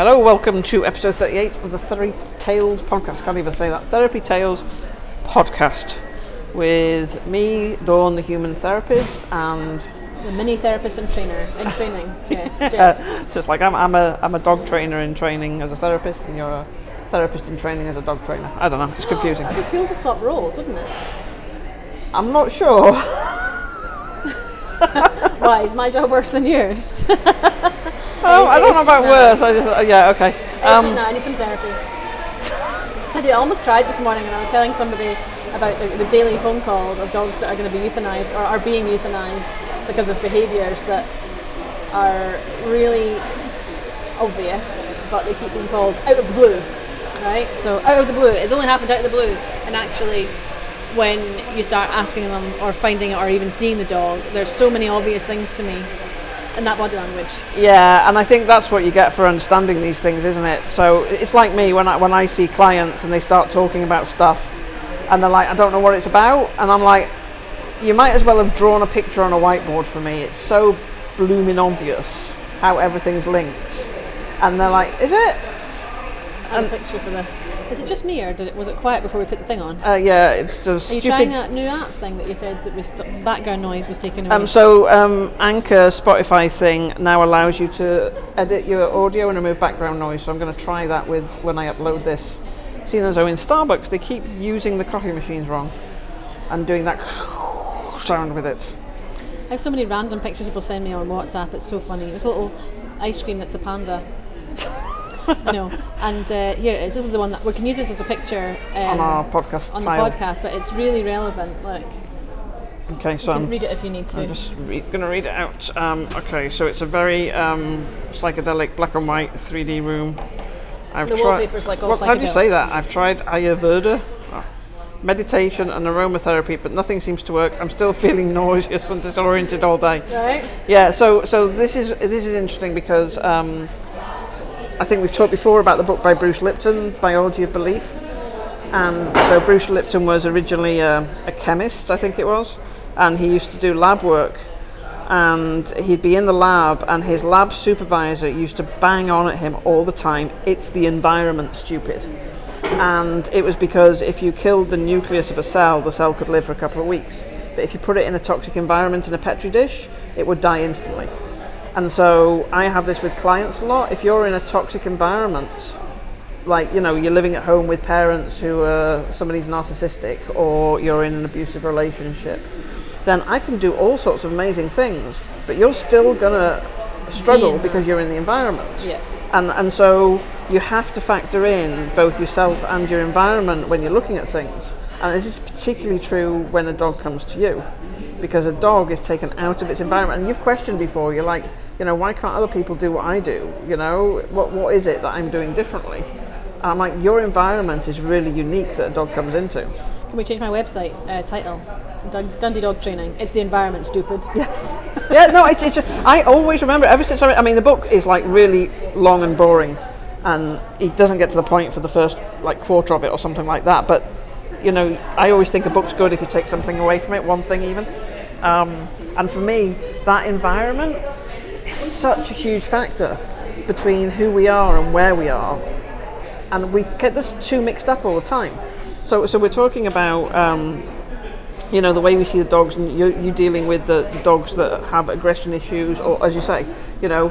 Hello, welcome to episode 38 of the Therapy Tales podcast. Can't even say that. Therapy Tales podcast with me, Dawn, the human therapist, and The mini therapist and trainer in training. Yeah, Jess. just like I'm, I'm a I'm a dog trainer in training as a therapist, and you're a therapist in training as a dog trainer. I don't know, it's confusing. That'd be cool to swap roles, wouldn't it? I'm not sure. Why is my job worse than yours? Oh, I don't know about worse. I just uh, yeah, okay. It's just now. I need some therapy. I do. I almost cried this morning, and I was telling somebody about the, the daily phone calls of dogs that are going to be euthanized or are being euthanized because of behaviours that are really obvious, but they keep being called out of the blue, right? So out of the blue, it's only happened out of the blue, and actually. When you start asking them or finding it or even seeing the dog, there's so many obvious things to me in that body language. Yeah, and I think that's what you get for understanding these things, isn't it? So it's like me when I when I see clients and they start talking about stuff, and they're like, I don't know what it's about, and I'm like, you might as well have drawn a picture on a whiteboard for me. It's so blooming obvious how everything's linked, and they're like, is it? I a picture for this. Is it just me or did it was it quiet before we put the thing on? Uh, yeah, it's just Are you trying that new app thing that you said that was background noise was taken away? Um, so um, Anchor Spotify thing now allows you to edit your audio and remove background noise. So I'm going to try that with when I upload this. Seeing as though in Starbucks they keep using the coffee machines wrong and doing that sound with it. I have so many random pictures people send me on WhatsApp. It's so funny. There's a little ice cream that's a panda. Know. And uh, here it is. This is the one that we can use this as a picture on um, our podcast on the podcast, but it's really relevant. Like, Okay, so you can I'm, read it if you need to. I'm just re- going to read it out. Um, okay, so it's a very um, psychedelic black and white 3D room. I've The tried- wallpaper's like all What- How do you say that? I've tried Ayurveda, oh, meditation, and aromatherapy, but nothing seems to work. I'm still feeling nauseous and disoriented all day. Right? Yeah, so so this is this is interesting because um, I think we've talked before about the book by Bruce Lipton, Biology of Belief, and so Bruce Lipton was originally a, a chemist, I think it was, and he used to do lab work, and he'd be in the lab, and his lab supervisor used to bang on at him all the time. It's the environment, stupid. And it was because if you killed the nucleus of a cell, the cell could live for a couple of weeks. But if you put it in a toxic environment in a petri dish, it would die instantly. And so I have this with clients a lot. If you're in a toxic environment, like you know, you're living at home with parents who are somebody's narcissistic, or you're in an abusive relationship, then I can do all sorts of amazing things, but you're still gonna struggle in because you're in the environment. Yeah. And and so you have to factor in both yourself and your environment when you're looking at things. And this is particularly true when a dog comes to you, because a dog is taken out of its environment. And you've questioned before. You're like, you know, why can't other people do what I do? You know, what what is it that I'm doing differently? And I'm like, your environment is really unique that a dog comes into. Can we change my website uh, title? Dun- Dundee Dog Training. It's the environment, stupid. Yes. yeah, no, it's, it's I always remember ever since I, I mean the book is like really long and boring, and it doesn't get to the point for the first like quarter of it or something like that. But you know, I always think a book's good if you take something away from it, one thing even. Um, and for me, that environment is such a huge factor between who we are and where we are, and we get this too mixed up all the time. So, so we're talking about. Um, you know the way we see the dogs and you, you dealing with the, the dogs that have aggression issues or as you say you know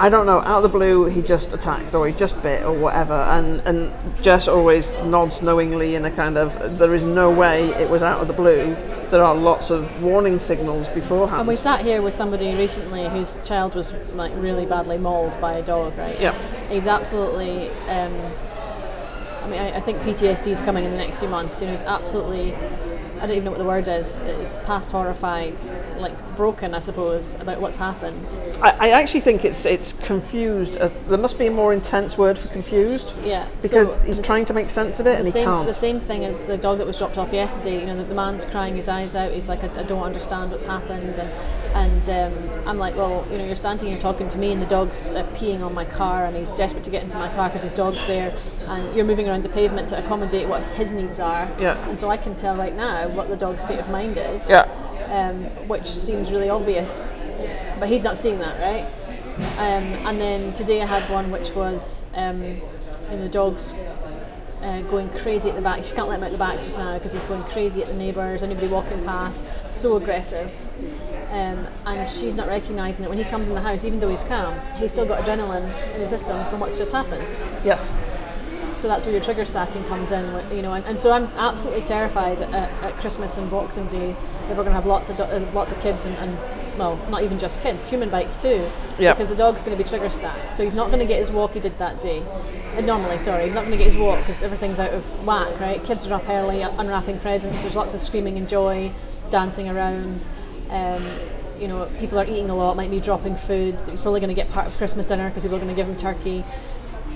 I don't know out of the blue he just attacked or he just bit or whatever and and Jess always nods knowingly in a kind of there is no way it was out of the blue there are lots of warning signals beforehand And we sat here with somebody recently whose child was like really badly mauled by a dog, right? Yeah. He's absolutely. Um, I mean, I, I think PTSD is coming in the next few months. You know, he's absolutely. I don't even know what the word is. It's past horrified, like broken, I suppose, about what's happened. I, I actually think it's it's confused uh, there must be a more intense word for confused Yeah. because so he's trying to make sense of it and the he same, can't the same thing as the dog that was dropped off yesterday. You know, the, the man's crying his eyes out. He's like, I, I don't understand what's happened, and and um, I'm like, well, you know, you're standing here talking to me, and the dog's uh, peeing on my car, and he's desperate to get into my car because his dog's there, and you're moving around the pavement to accommodate what his needs are. Yeah. And so I can tell right now what the dog's state of mind is. Yeah. Um, which seems really obvious, but he's not seeing that, right? Um, and then today I had one which was um, the dog's uh, going crazy at the back. She can't let him out the back just now because he's going crazy at the neighbours, anybody walking past, so aggressive. Um, and she's not recognising that when he comes in the house, even though he's calm, he's still got adrenaline in his system from what's just happened. Yes. So that's where your trigger stacking comes in, you know. And, and so I'm absolutely terrified at, at, Christmas and Boxing Day that we're going to have lots of do- uh, lots of kids and, and, well, not even just kids, human bites too, Yep. because the dog's going to be trigger stacked. So he's not going to get his walk he did that day. Uh, normally, sorry, he's not going to get his walk because everything's out of whack, right? Kids are up early, unwrapping presents. There's lots of screaming and joy, dancing around. Um, you know, people are eating a lot, might be dropping food. He's probably going to get part of Christmas dinner because people are going to give him turkey.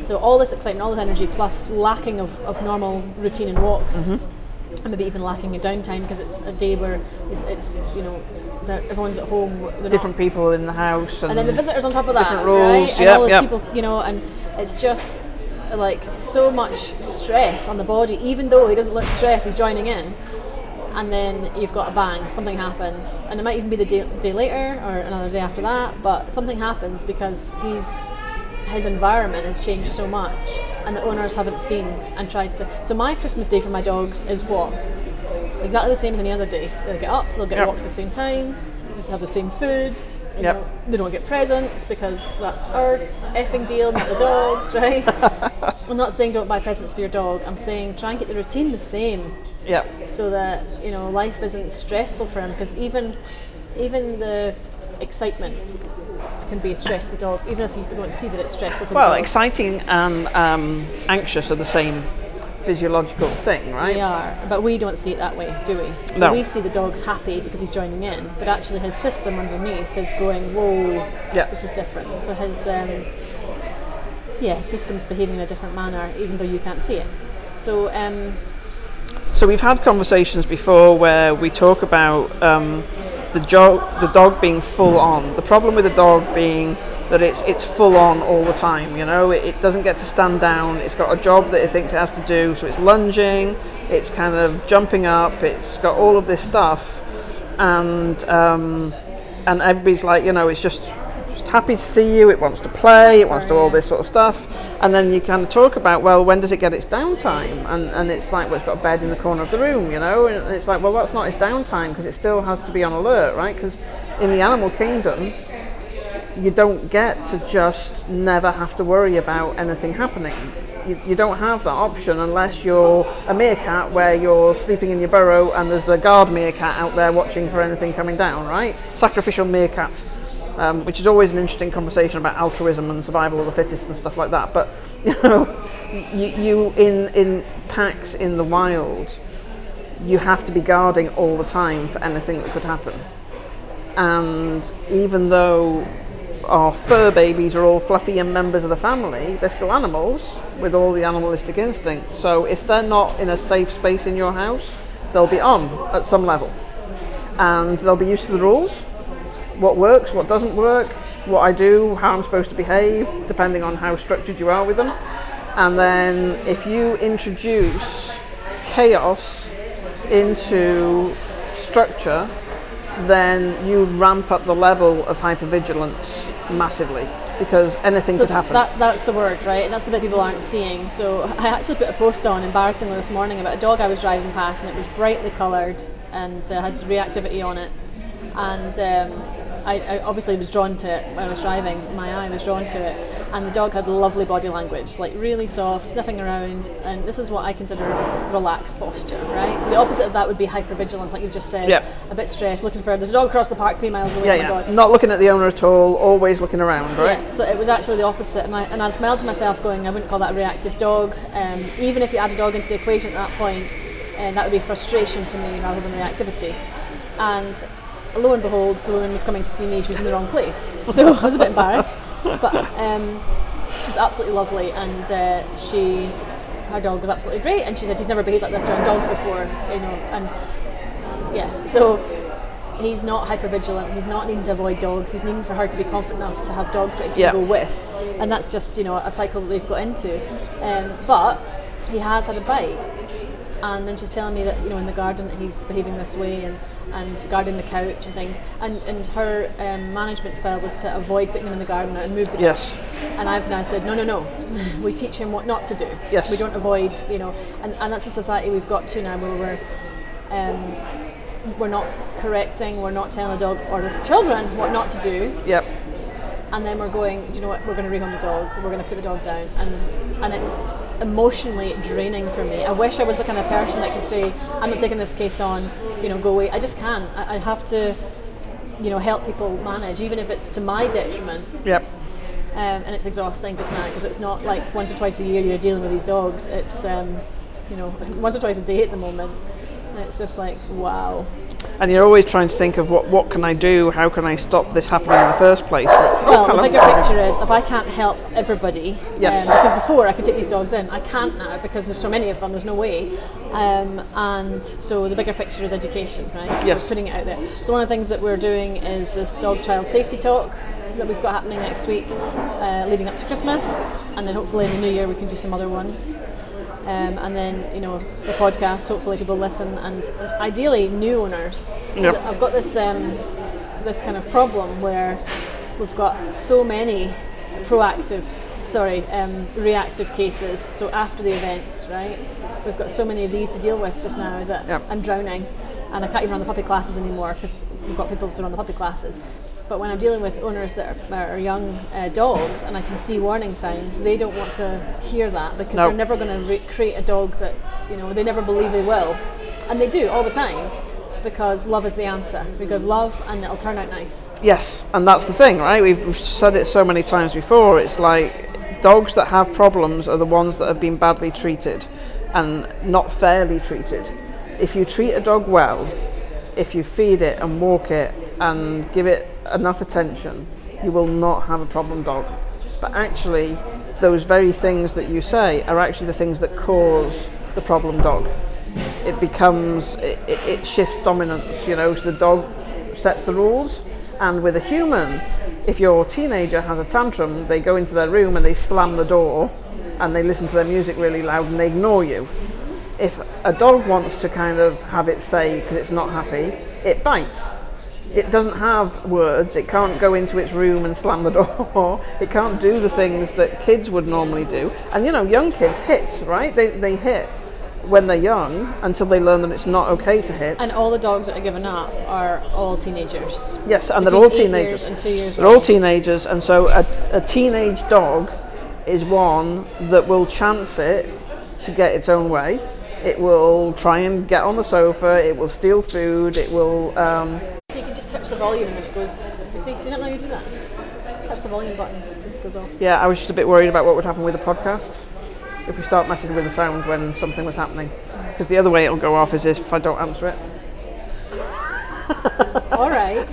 So all this excitement, all this energy, plus lacking of, of normal routine and walks, Mm-hmm. and maybe even lacking a downtime because it's a day where it's, it's you know everyone's at home. Different not, people in the house. And, and then the visitors on top of that, different rules, right? And yep, all these yep. people, you know, and it's just like so much stress on the body. Even though he doesn't look stressed, he's joining in. And then you've got a bang, something happens, and it might even be the day, day later or another day after that. But something happens because he's his environment has changed so much, and the owners haven't seen and tried to. So my Christmas day for my dogs is what exactly the same as any other day. They'll get up, they'll get Yep. walked at the same time, they have the same food. You Yep. know, they don't get presents because that's our effing deal, not the dogs, right? I'm not saying don't buy presents for your dog. I'm saying try and get the routine the same Yep. so that you know life isn't stressful for him because even even the excitement can be a stress to the dog even if you don't see that it's stressful for Well, the dog exciting and um, anxious are the same physiological thing, right? They are but we don't see it that way do we so No. we see the dog's happy because he's joining in but actually his system underneath is going whoa Yeah. this is different so his um, yeah his system's behaving in a different manner even though you can't see it so um, So we've had conversations before where we talk about um, the, jo- the dog being full on. The problem with the dog being that it's it's full on all the time. You know, it, it doesn't get to stand down. It's got a job that it thinks it has to do, so it's lunging, it's kind of jumping up, it's got all of this stuff, and um, and everybody's like, you know, it's just just happy to see you. It wants to play. It wants to do all this sort of stuff. And then you kind of talk about, well, when does it get its downtime? And and it's like, well, it's got a bed in the corner of the room, you know. And it's like, well, that's not its downtime because it still has to be on alert, right? Because in the animal kingdom, you don't get to just never have to worry about anything happening. You, you don't have that option unless you're a meerkat where you're sleeping in your burrow and there's the guard meerkat out there watching for anything coming down, right? Sacrificial meerkat, um, which is always an interesting conversation about altruism and survival of the fittest and stuff like that. But you know, you, you in in packs in the wild, you have to be guarding all the time for anything that could happen and even though our fur babies are all fluffy and members of the family, they're still animals with all the animalistic instincts. So if they're not in a safe space in your house, they'll be on at some level. And they'll be used to the rules, what works, what doesn't work, what I do, how I'm supposed to behave, depending on how structured you are with them. And then if you introduce chaos into structure, then you ramp up the level of hypervigilance massively because anything So could happen. That, that's the word, right? And that's the bit people aren't seeing. So I actually put a post on, embarrassingly, this morning about a dog I was driving past, and it was brightly coloured and uh, had reactivity on it. And um, I, I obviously was drawn to it when I was driving. My eye was drawn to it, and the dog had lovely body language, like really soft, sniffing around. And this is what I consider relaxed posture, right? So the opposite of that would be hypervigilance, like you've just said. Yep. A bit stressed, looking for. There's a dog across the park, three miles away. yeah, oh yeah. Not looking at the owner at all, always looking around, right? Yeah, so it was actually the opposite, and I, and I smiled to myself, going, I wouldn't call that a reactive dog. Um, even if you add a dog into the equation at that point, and that would be frustration to me rather than reactivity. And lo and behold, the woman was coming to see me. She was in the wrong place, so I was a bit embarrassed. But um, she was absolutely lovely, and uh, she, her dog was absolutely great. And she said he's never behaved like this around dogs before, you know, and yeah, so he's not hypervigilant. He's not needing to avoid dogs. He's needing for her to be confident enough to have dogs that he can Yeah. go with, and that's just you know a cycle that they've got into. Um, but he has had a bite. And then she's telling me that you know in the garden he's behaving this way and, and guarding the couch and things. And, and her um, management style was to avoid putting him in the garden and move the Yes. couch. And I've now said no, no, no. we teach him what not to do. Yes. We don't avoid, you know. And, and that's a society we've got to now where we're um, we're not correcting, we're not telling the dog or the children what not to do, Yep. And then we're going, do you know what, we're going to rehome the dog, we're going to put the dog down, and and it's emotionally draining for me. I wish I was the kind of person that could say, I'm not taking this case on, you know, go away. I just can't. I, I have to, you know, help people manage, even if it's to my detriment. Yep. Um, and it's exhausting just now because it's not like once or twice a year you're dealing with these dogs. It's, um, you know, once or twice a day at the moment. It's just like, wow. And you're always trying to think of what what can I do? How can I stop this happening in the first place? But- Well, the bigger picture is if I can't help everybody, Yes. um, because before I could take these dogs in, I can't now because there's so many of them. There's no way, um, and so the bigger picture is education, right? Yes. So putting it out there. So one of the things that we're doing is this dog child safety talk that we've got happening next week, uh, leading up to Christmas, and then hopefully in the new year we can do some other ones. Um, and then you know the podcast. Hopefully people listen, and ideally new owners. So Yep. I've got this um, this kind of problem where we've got so many proactive, sorry, um, reactive cases. So after the events, right? We've got so many of these to deal with just now that Yep. I'm drowning, and I can't even run the puppy classes anymore because we've got people to run the puppy classes. But when I'm dealing with owners that are, are young uh, dogs and I can see warning signs, they don't want to hear that because No. they're never going to re- create a dog that you know they never believe they will, and they do all the time because love is the answer. We give love and it'll turn out nice. Yes, and that's the thing, right? We've, we've said it so many times before. It's like dogs that have problems are the ones that have been badly treated and not fairly treated. If you treat a dog well, if you feed it and walk it and give it enough attention, you will not have a problem dog. But actually, those very things that you say are actually the things that cause the problem dog. It becomes, it, it, it shifts dominance, you know, so the dog sets the rules. And with a human, if your teenager has a tantrum, they go into their room and they slam the door and they listen to their music really loud and they ignore you. If a dog wants to kind of have its say because it's not happy, it bites. It doesn't have words, it can't go into its room and slam the door, it can't do the things that kids would normally do. And you know, young kids hit, right? They, they hit when they're young until they learn that it's not okay to hit. And all the dogs that are given up are all teenagers. Yes, and they're all teenagers. and two years They're all teenagers, and so a, a teenage dog is one that will chance it to get its own way. It will try and get on the sofa. It will steal food. It will. Um, touch the volume and it goes. You see, do you not know you do that? Touch the volume button, it just goes off. yeah, I was just a bit worried about what would happen with the podcast if we start messing with the sound when something was happening. Because the other way it'll go off is if I don't answer it. All right.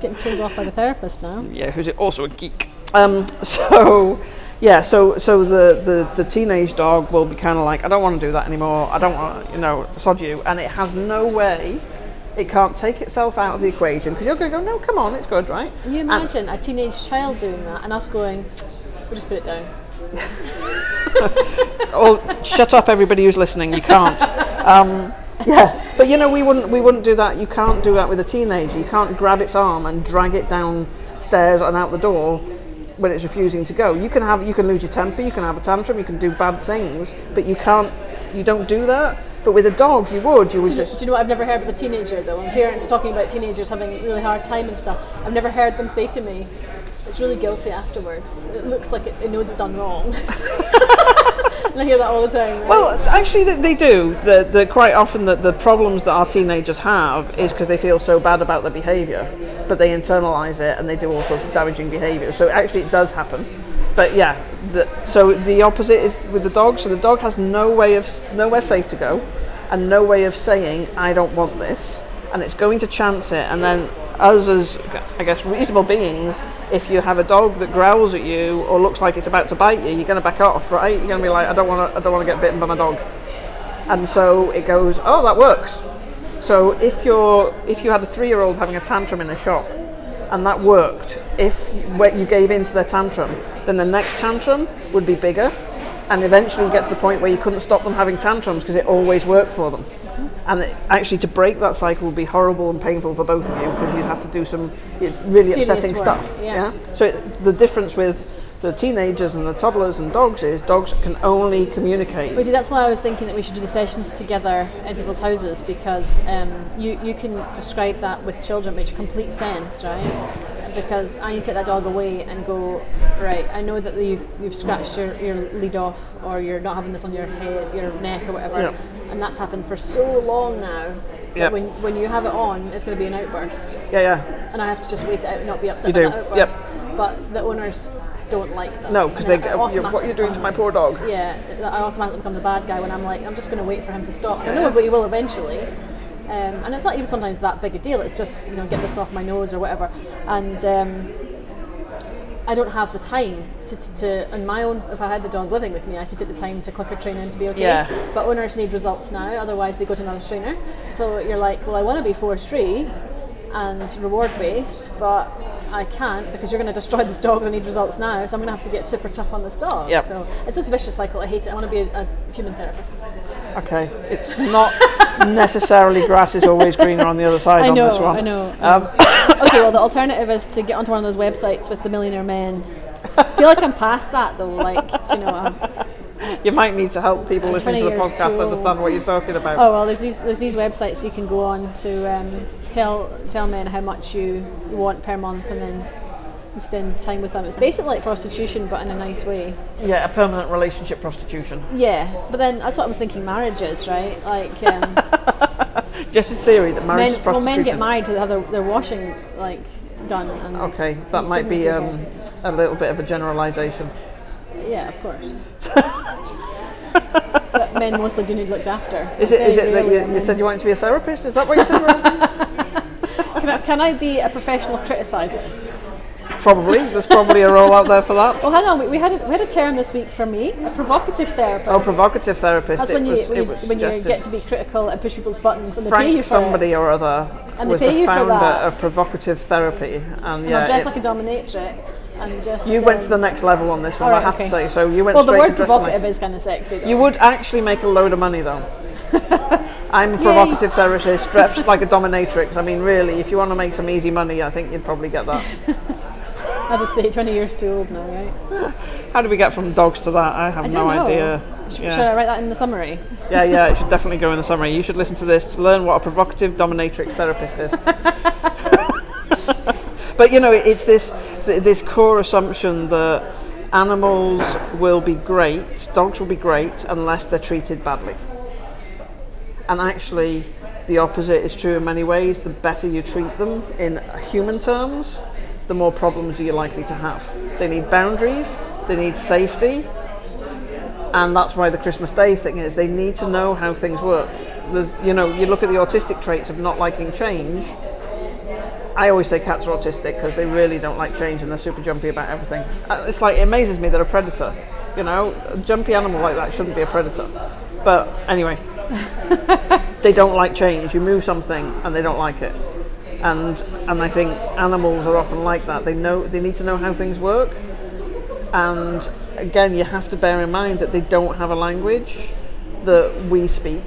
Getting told off by the therapist now. yeah, who's also a geek. Um, so, yeah, so so the, the, the teenage dog will be kind of like, I don't want to do that anymore. I don't want, you know, sod you, and it has no way. It can't take itself out of the equation because you're going to go, no, come on, it's good, right? Can you And- imagine a teenage child doing that and us going, we'll just put it down. oh, shut up, everybody who's listening. You can't. Um, yeah, but you know, we wouldn't we wouldn't do that. You can't do that with a teenager. You can't grab its arm and drag it downstairs and out the door when it's refusing to go. You can have you can lose your temper. You can have a tantrum. You can do bad things, but you can't. You don't do that. But with a dog, you would. You would Do you, know, just. do you know what I've never heard with a teenager though? When parents talking about teenagers having a really hard time and stuff, I've never heard them say to me, "It's really guilty afterwards. It looks like it, it knows it's done wrong." and I hear that all the time. Right? Well, actually, they, they do. The, the, quite often, the, the problems that our teenagers have is because they feel so bad about their behaviour, but they internalise it and they do all sorts of damaging behaviour. So actually, it does happen. But yeah, the, so the opposite is with the dog. So the dog has no way of nowhere safe to go, and no way of saying I don't want this, and it's going to chance it. And then us as I guess reasonable beings, if you have a dog that growls at you or looks like it's about to bite you, you're going to back off, right? You're going to be like, I don't want to, I don't want to get bitten by my dog. And so it goes, oh, that works. So if you're, if you had a three-year-old having a tantrum in a shop, and that worked, if you gave in to their tantrum, then the next tantrum would be bigger, and eventually you get to the point where you couldn't stop them having tantrums because it always worked for them. And it, actually, to break that cycle would be horrible and painful for both of you because you'd have to do some really Serious upsetting work, stuff. yeah. So it, the difference with the teenagers and the toddlers and dogs is dogs can only communicate. But see, that's why I was thinking that we should do the sessions together in people's houses because um, you you can describe that with children, which complete sense, right? Because I need to take that dog away and go, right. I know that you've you've scratched your, your lead off, or you're not having this on your head, your neck, or whatever, Yep. and that's happened for so long now. that Yep. When when you have it on, it's going to be an outburst, Yeah, yeah. and I have to just wait it out and not be upset You by do, that yep. outburst. But the owners don't like that. No, because And they I go, "You- what are you doing to my poor dog? yeah, I automatically become the bad guy when I'm like, I'm just going to wait for him to stop. 'Cause I know but he will eventually. Um, and it's not even sometimes that big a deal. It's just you know get this off my nose or whatever. And um, I don't have the time to, to, to on my own. If I had the dog living with me, I could take the time to clicker train him to be okay. Yeah. But owners need results now. Otherwise, they go to another trainer. So you're like, well, I want to be force free and reward based, but I can't because you're going to destroy this dog I need results now. So I'm going to have to get super tough on this dog. Yep. So it's this vicious cycle. I hate it. I want to be a, a human therapist. Okay, it's not necessarily grass is always greener on the other side I on know, this one. I know. Um, okay, well the alternative is to get onto one of those websites with the millionaire men. I feel like I'm past that though. Like, you know, I'm, you might need to help people I'm listening to the podcast understand what you're talking about. Oh well, there's these there's these websites you can go on to um, tell tell men how much you want per month, and then you spend time with them. It's basically like prostitution, but in a nice way. Yeah, a permanent relationship prostitution. Yeah, but then that's what I was thinking. Marriage is right, like. Um, Jess's theory that marriage is men, well, men get married to have their, their washing like done. And Okay, that might be um, a little bit of a generalisation. yeah, of course. But men mostly do need looked after. Is it, is it that you, you said you wanted to be a therapist? Is that what you said? Can I, can I be a professional criticiser? probably. There's probably a role out there for that. Oh, hang on. We, we had a, we had a term this week for me, a provocative therapist. Oh, provocative therapist. That's it when you was, when, you, when you get to be critical and push people's buttons, and they pay you for somebody it. or other And they was pay the you for founder that. of provocative therapy, and And yeah, I'll dress it- like a dominatrix just. you went to the next level on this one. all I have okay. to say. So you went Well, the word to dressing like- provocative is kind of sexy. Though. You would actually make a load of money though. I'm a Yay. provocative therapist, dressed like a dominatrix. I mean, really, if you want to make some easy money, I think you'd probably get that. As I say, 20 years too old now, right? How do we get from dogs to that? I have I no know. idea. Sh- Yeah. Should I write that in the summary? yeah, yeah, it should definitely go in the summary. You should listen to this to learn what a provocative dominatrix therapist is. but you know, it's this this core assumption that animals will be great, dogs will be great unless they're treated badly. And actually, the opposite is true in many ways. The better you treat them in human terms, the more problems you're likely to have. They need boundaries, they need safety, and that's why the Christmas Day thing is they need to know how things work. There's, you know, you look at the autistic traits of not liking change. I always say cats are autistic because they really don't like change and they're super jumpy about everything. Uh, It's like it amazes me that a predator, you know, a jumpy animal like that shouldn't be a predator. But anyway, they don't like change. You move something and they don't like it. And and I think animals are often like that. They know they need to know how things work. And again, you have to bear in mind that they don't have a language that we speak.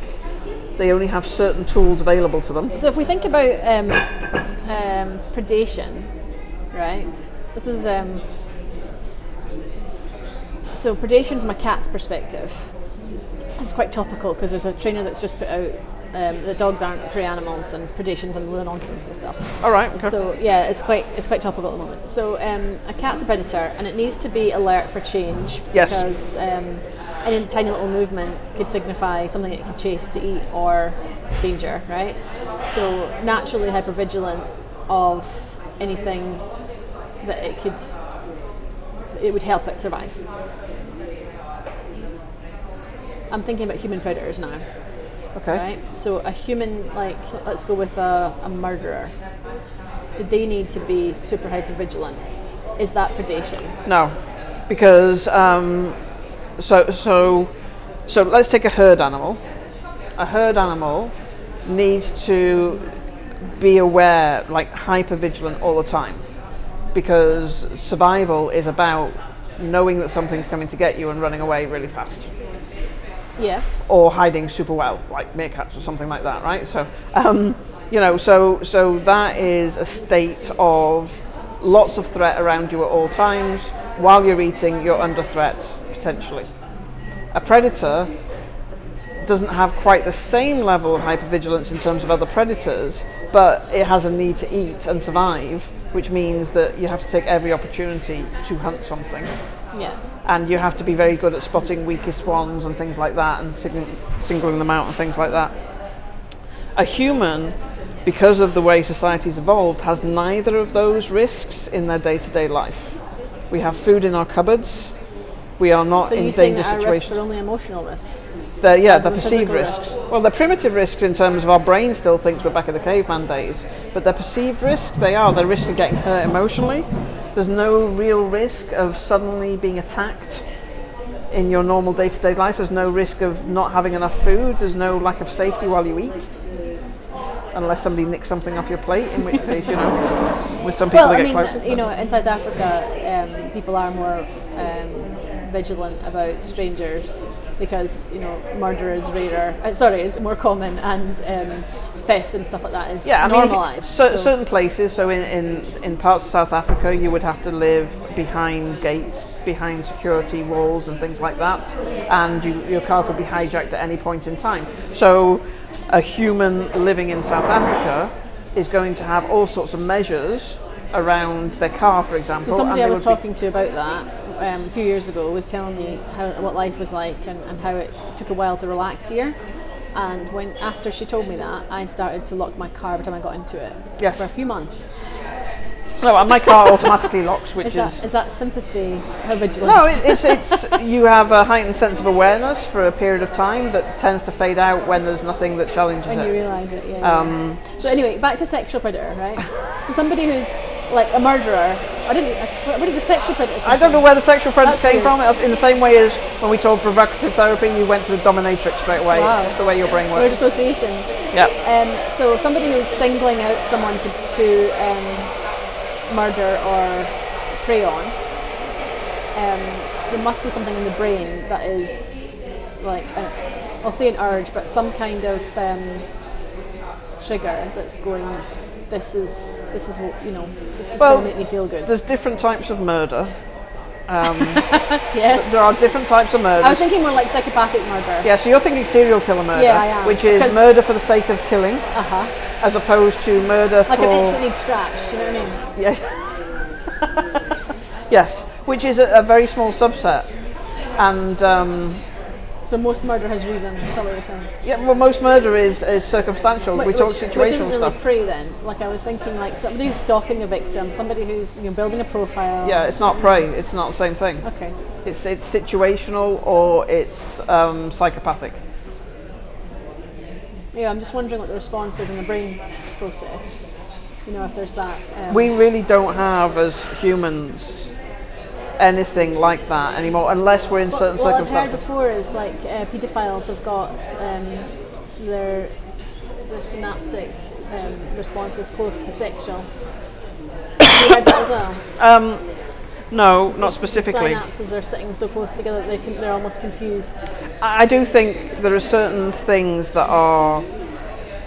They only have certain tools available to them. So if we think about um, um, predation, right? This is um, so predation from a cat's perspective. This is quite topical because there's a trainer that's just put out um, that dogs aren't prey animals and predation's and all the nonsense and stuff. All right. Okay. So yeah, it's quite it's quite topical at the moment. So um, a cat's a predator, and it needs to be alert for change Yes. because um, any tiny little movement could signify something it could chase to eat or danger, right? So naturally hypervigilant of anything that it could it would help it survive. I'm thinking about human predators now. Okay. Right? So a human, like, let's go with a, a murderer. Do they need to be super hyper vigilant? Is that predation? No, because um, so so so let's take a herd animal. A herd animal needs to be aware, like hyper vigilant all the time, because survival is about knowing that something's coming to get you and running away really fast. Yeah. Or hiding super well, like meerkats or something like that, right? So, um, you know, so so that is a state of lots of threat around you at all times. While you're eating, you're under threat potentially. A predator doesn't have quite the same level of hypervigilance in terms of other predators, but it has a need to eat and survive, which means that you have to take every opportunity to hunt something. Yeah. And you have to be very good at spotting weakest ones and things like that and sing- singling them out and things like that. A human, because of the way society's evolved, has neither of those risks in their day to day life. We have food in our cupboards. We are not So in danger our risks situations. are only emotional risks? The, yeah, the than perceived risks. risks. Well, they're primitive risks in terms of our brain still thinks we're back in the caveman days, but they're perceived risk. They are. They're risk of getting hurt emotionally. There's no real risk of suddenly being attacked in your normal day-to-day life. There's no risk of not having enough food. There's no lack of safety while you eat. Unless somebody nicks something off your plate, in which case, you know, with some people Well, they I get mean, quite. you know, in South Africa, um, people are more um, vigilant about strangers because you know murder is rarer. Uh, sorry, is more common, and um, theft and stuff like that is Yeah, I mean, normalised. cer- so- certain places. So in, in in parts of South Africa, you would have to live behind gates, behind security walls, and things like that, and you, your car could be hijacked at any point in time. So a human living in South Africa is going to have all sorts of measures around their car, for example. So somebody and I was talking to about that um, a few years ago was telling me how what life was like and, and how it took a while to relax here. And when after she told me that, I started to lock my car every time I got into it Yes. for a few months. No, and my car automatically locks, which Is that is that sympathy? How vigilant? No, it, it's it's you have a heightened sense of awareness for a period of time that tends to fade out when there's nothing that challenges when it. you realise it, yeah. yeah. Um, so anyway, back to sexual predator, right? so somebody who's like a murderer. I didn't. I, where did the sexual predator? I don't know where the sexual predator That's came weird. from. It's in the same way as when we told provocative therapy, you went to the dominatrix straight away. Wow. It's the way your brain Word works. associations. Yeah. Um, so somebody who's singling out someone to, to um, murder or prey on, um, there must be something in the brain that is like, a, I'll say an urge, but some kind of um, trigger that's going. This is this is what you know. This is Well, going to make me feel good. There's different types of murder. Um, yes. there are different types of murder. I was thinking more like psychopathic murder. Yeah, so you're thinking serial killer murder, Yeah, I am, which is because- murder for the sake of killing, Uh huh. as opposed to murder Like for an itch that needs scratched. Do you know what I mean? Yeah. yes, which is a, a very small subset. And um, So most murder has reason. That what you're saying? yeah, well, most murder is, is circumstantial. we Which- talk which, situational which isn't really stuff. prey then. Like I was thinking, like somebody who's stalking a victim, somebody who's you know building a profile. Yeah, it's not prey. It's not the same thing. Okay. It's it's situational or it's um, psychopathic. Yeah, I'm just wondering what the response is in the brain process. You know, if there's that. Um, We really don't have as humans anything like that anymore, unless we're in what, certain what I've heard before is like uh, paedophiles have got um, their their synaptic um, responses close to sexual. Have you heard that as well? Um, no, not specifically. Synapses are sitting so close together that they they're almost confused. I I do think there are certain things that are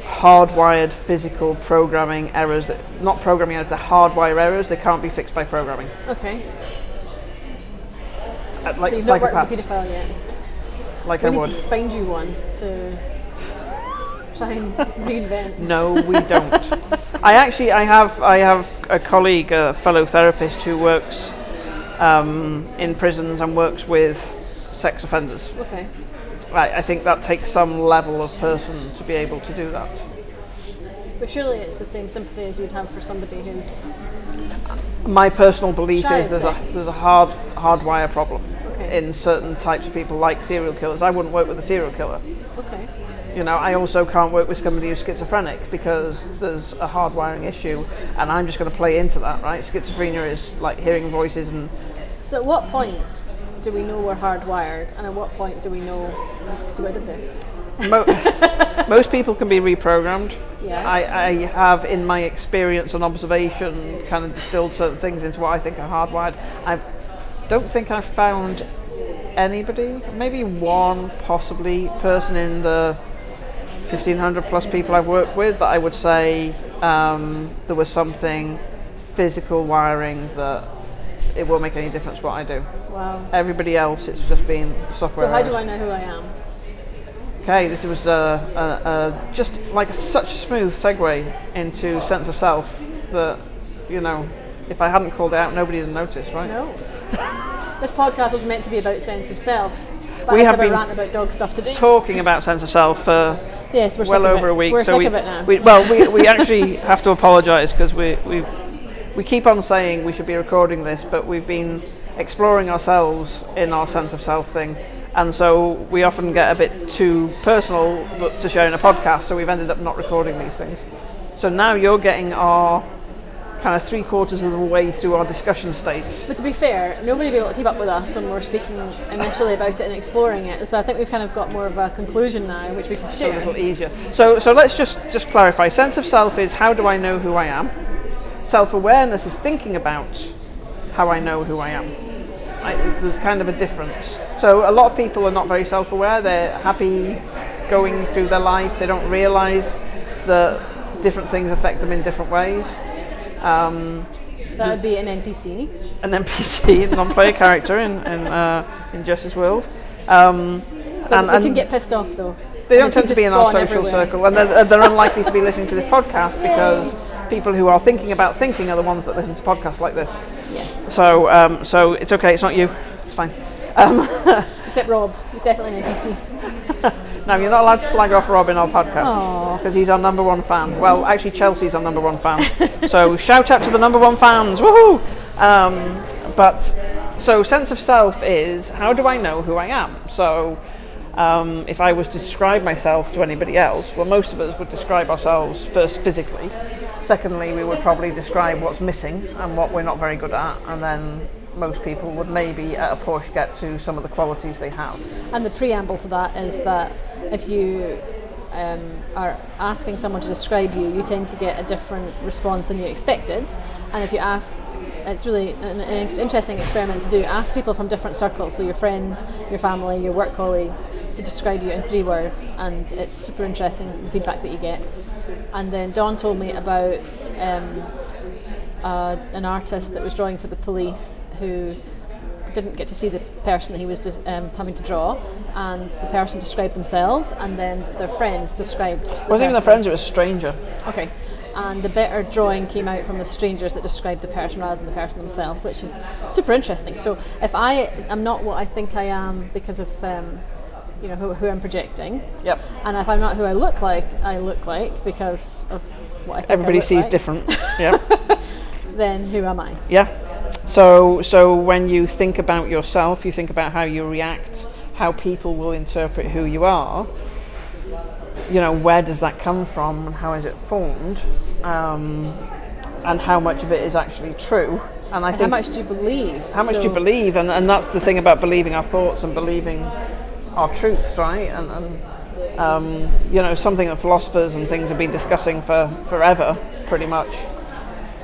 hardwired physical programming errors that not programming errors, they're hardwire errors. They can't be fixed by programming. Okay. Uh, Like so you've not worked with a paedophile yet. like We I need would. to find you one to try and reinvent. No, we don't. I actually, I have, I have a colleague, a fellow therapist who works um, in prisons and works with sex offenders. Okay. Right, I think that takes some level of person to be able to do that. But surely it's the same sympathy as you would have for somebody who's. My personal belief is there's a there's a hard hardwire problem. In certain types of people, like serial killers. I wouldn't work with a serial killer. Okay. You know, I also can't work with somebody who's schizophrenic because there's a hardwiring issue, and I'm just going to play into that, right? Schizophrenia is like hearing voices, and So at what point do we know we're hardwired, and at what point do we know? See what did there? mo- most people can be reprogrammed. Yes. I, I have, in my experience and observation, kind of distilled certain things into what I think are hardwired. I don't think I've found anybody, maybe one possibly person in the 1500 plus people I've worked with that I would say um, there was something physical wiring that it won't make any difference what I do. Wow. Everybody else, it's just been software. So how do I know who I am? Okay, this was uh, uh, uh, just like such a smooth segue into sense of self that you know, if I hadn't called it out, nobody would have noticed, right? No. this podcast was meant to be about sense of self. But We I have been rant about dog stuff today. Talking about sense of self for yes, we're well over a week. We're so sick we, of it now. We, well, we, we actually have to apologise because we, we we keep on saying we should be recording this, but we've been exploring ourselves in our sense of self thing, and so we often get a bit too personal to share in a podcast. So we've ended up not recording these things. So now you're getting our kind of three quarters of the way through our discussion stage. But to be fair, nobody will be able to keep up with us when we're speaking initially about it and exploring it. So I think we've kind of got more of a conclusion now, which we can a share. little easier. So, so let's just just clarify. Sense of self is how do I know who I am? Self-awareness is thinking about how I know who I am. I, there's kind of a difference. So a lot of people are not very self-aware. They're happy going through their life. They don't realise that different things affect them in different ways. Um, That would be an NPC. an NPC, non-player character in in, uh, in Justice World. Um, But they can get pissed off though. They don't tend to be in our social everywhere. circle, and they're, they're unlikely to be listening to this podcast because people who are thinking about thinking are the ones that listen to podcasts like this. Yeah. So, um, so it's okay. It's not you. It's fine. Um, Except Rob. He's definitely an NPC. no, you're not allowed to slag off Rob in our podcast because he's our number one fan. Well, actually, Chelsea's our number one fan. so shout out to the number one fans. Woohoo! Um, but so sense of self is how do I know who I am? So. Um, if I was to describe myself to anybody else, well, most of us would describe ourselves first physically. Secondly, we would probably describe what's missing and what we're not very good at, and then most people would maybe at a push get to some of the qualities they have. And the preamble to that is that if you um, are asking someone to describe you, you tend to get a different response than you expected. And if you ask, it's really an, an interesting experiment to do. Ask people from different circles, so your friends, your family, your work colleagues, to describe you in three words, and it's super interesting the feedback that you get. And then Dawn told me about um, uh, an artist that was drawing for the police who didn't get to see the person that he was um, having to draw, and the person described themselves, and then their friends described. The wasn't even the friends, it was a stranger. Okay. And the better drawing came out from the strangers that described the person rather than the person themselves, which is super interesting. So if I am not what I think I am because of um, you know who, who I'm projecting, Yep. and if I'm not who I look like, I look like because of what I think I Everybody look sees like, different. Yeah. then who am I? Yeah. So so when you think about yourself, you think about how you react, how people will interpret who you are. You know, where does that come from, and how is it formed, um, and how much of it is actually true? And I And think how much do you believe? how much do you believe, and, and that's the thing about believing our thoughts and believing our truths, right? And, and um, you know, something that philosophers and things have been discussing for forever, pretty much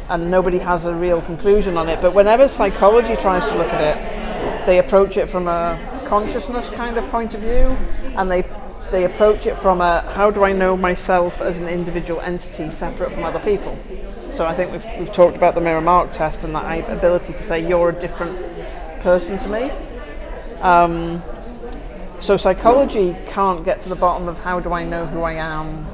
and nobody has a real conclusion on it. But whenever psychology tries to look at it, they approach it from a consciousness kind of point of view, and they they approach it from a how do I know myself as an individual entity separate from other people. So I think we've we've talked about the mirror mark test and that ability to say you're a different person to me. Um, so psychology can't get to the bottom of how do I know who I am,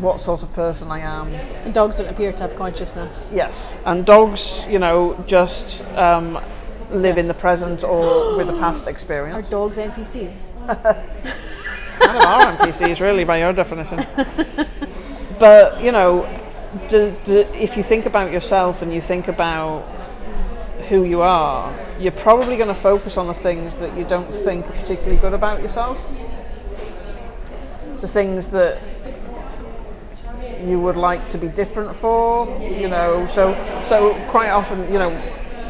what sort of person I am, And dogs don't appear to have consciousness. Yes, and dogs, you know, just um, live in the present or with a past experience. Are dogs NPCs? None of our NPCs, really, by your definition. But you know, do, do, if you think about yourself and you think about who you are, you're probably going to focus on the things that you don't think are particularly good about yourself. The things that you would like to be different for, you know. So, so quite often, you know,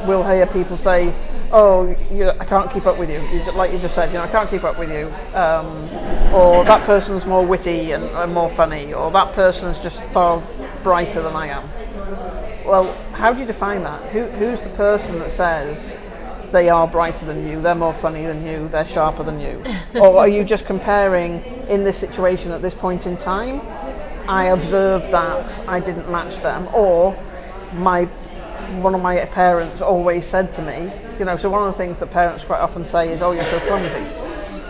we'll hear people say, "Oh, you, I can't keep up with you," like you just said, you know, I can't keep up with you, um, or that person's more witty and, and more funny, or that person's just far brighter than I am. Well, how do you define that? Who, who's the person that says they are brighter than you, they're more funny than you, they're sharper than you? or are you just comparing in this situation at this point in time? I observed that I didn't match them, or my one of my parents always said to me, you know, so one of the things that parents quite often say is, "Oh, you're so clumsy,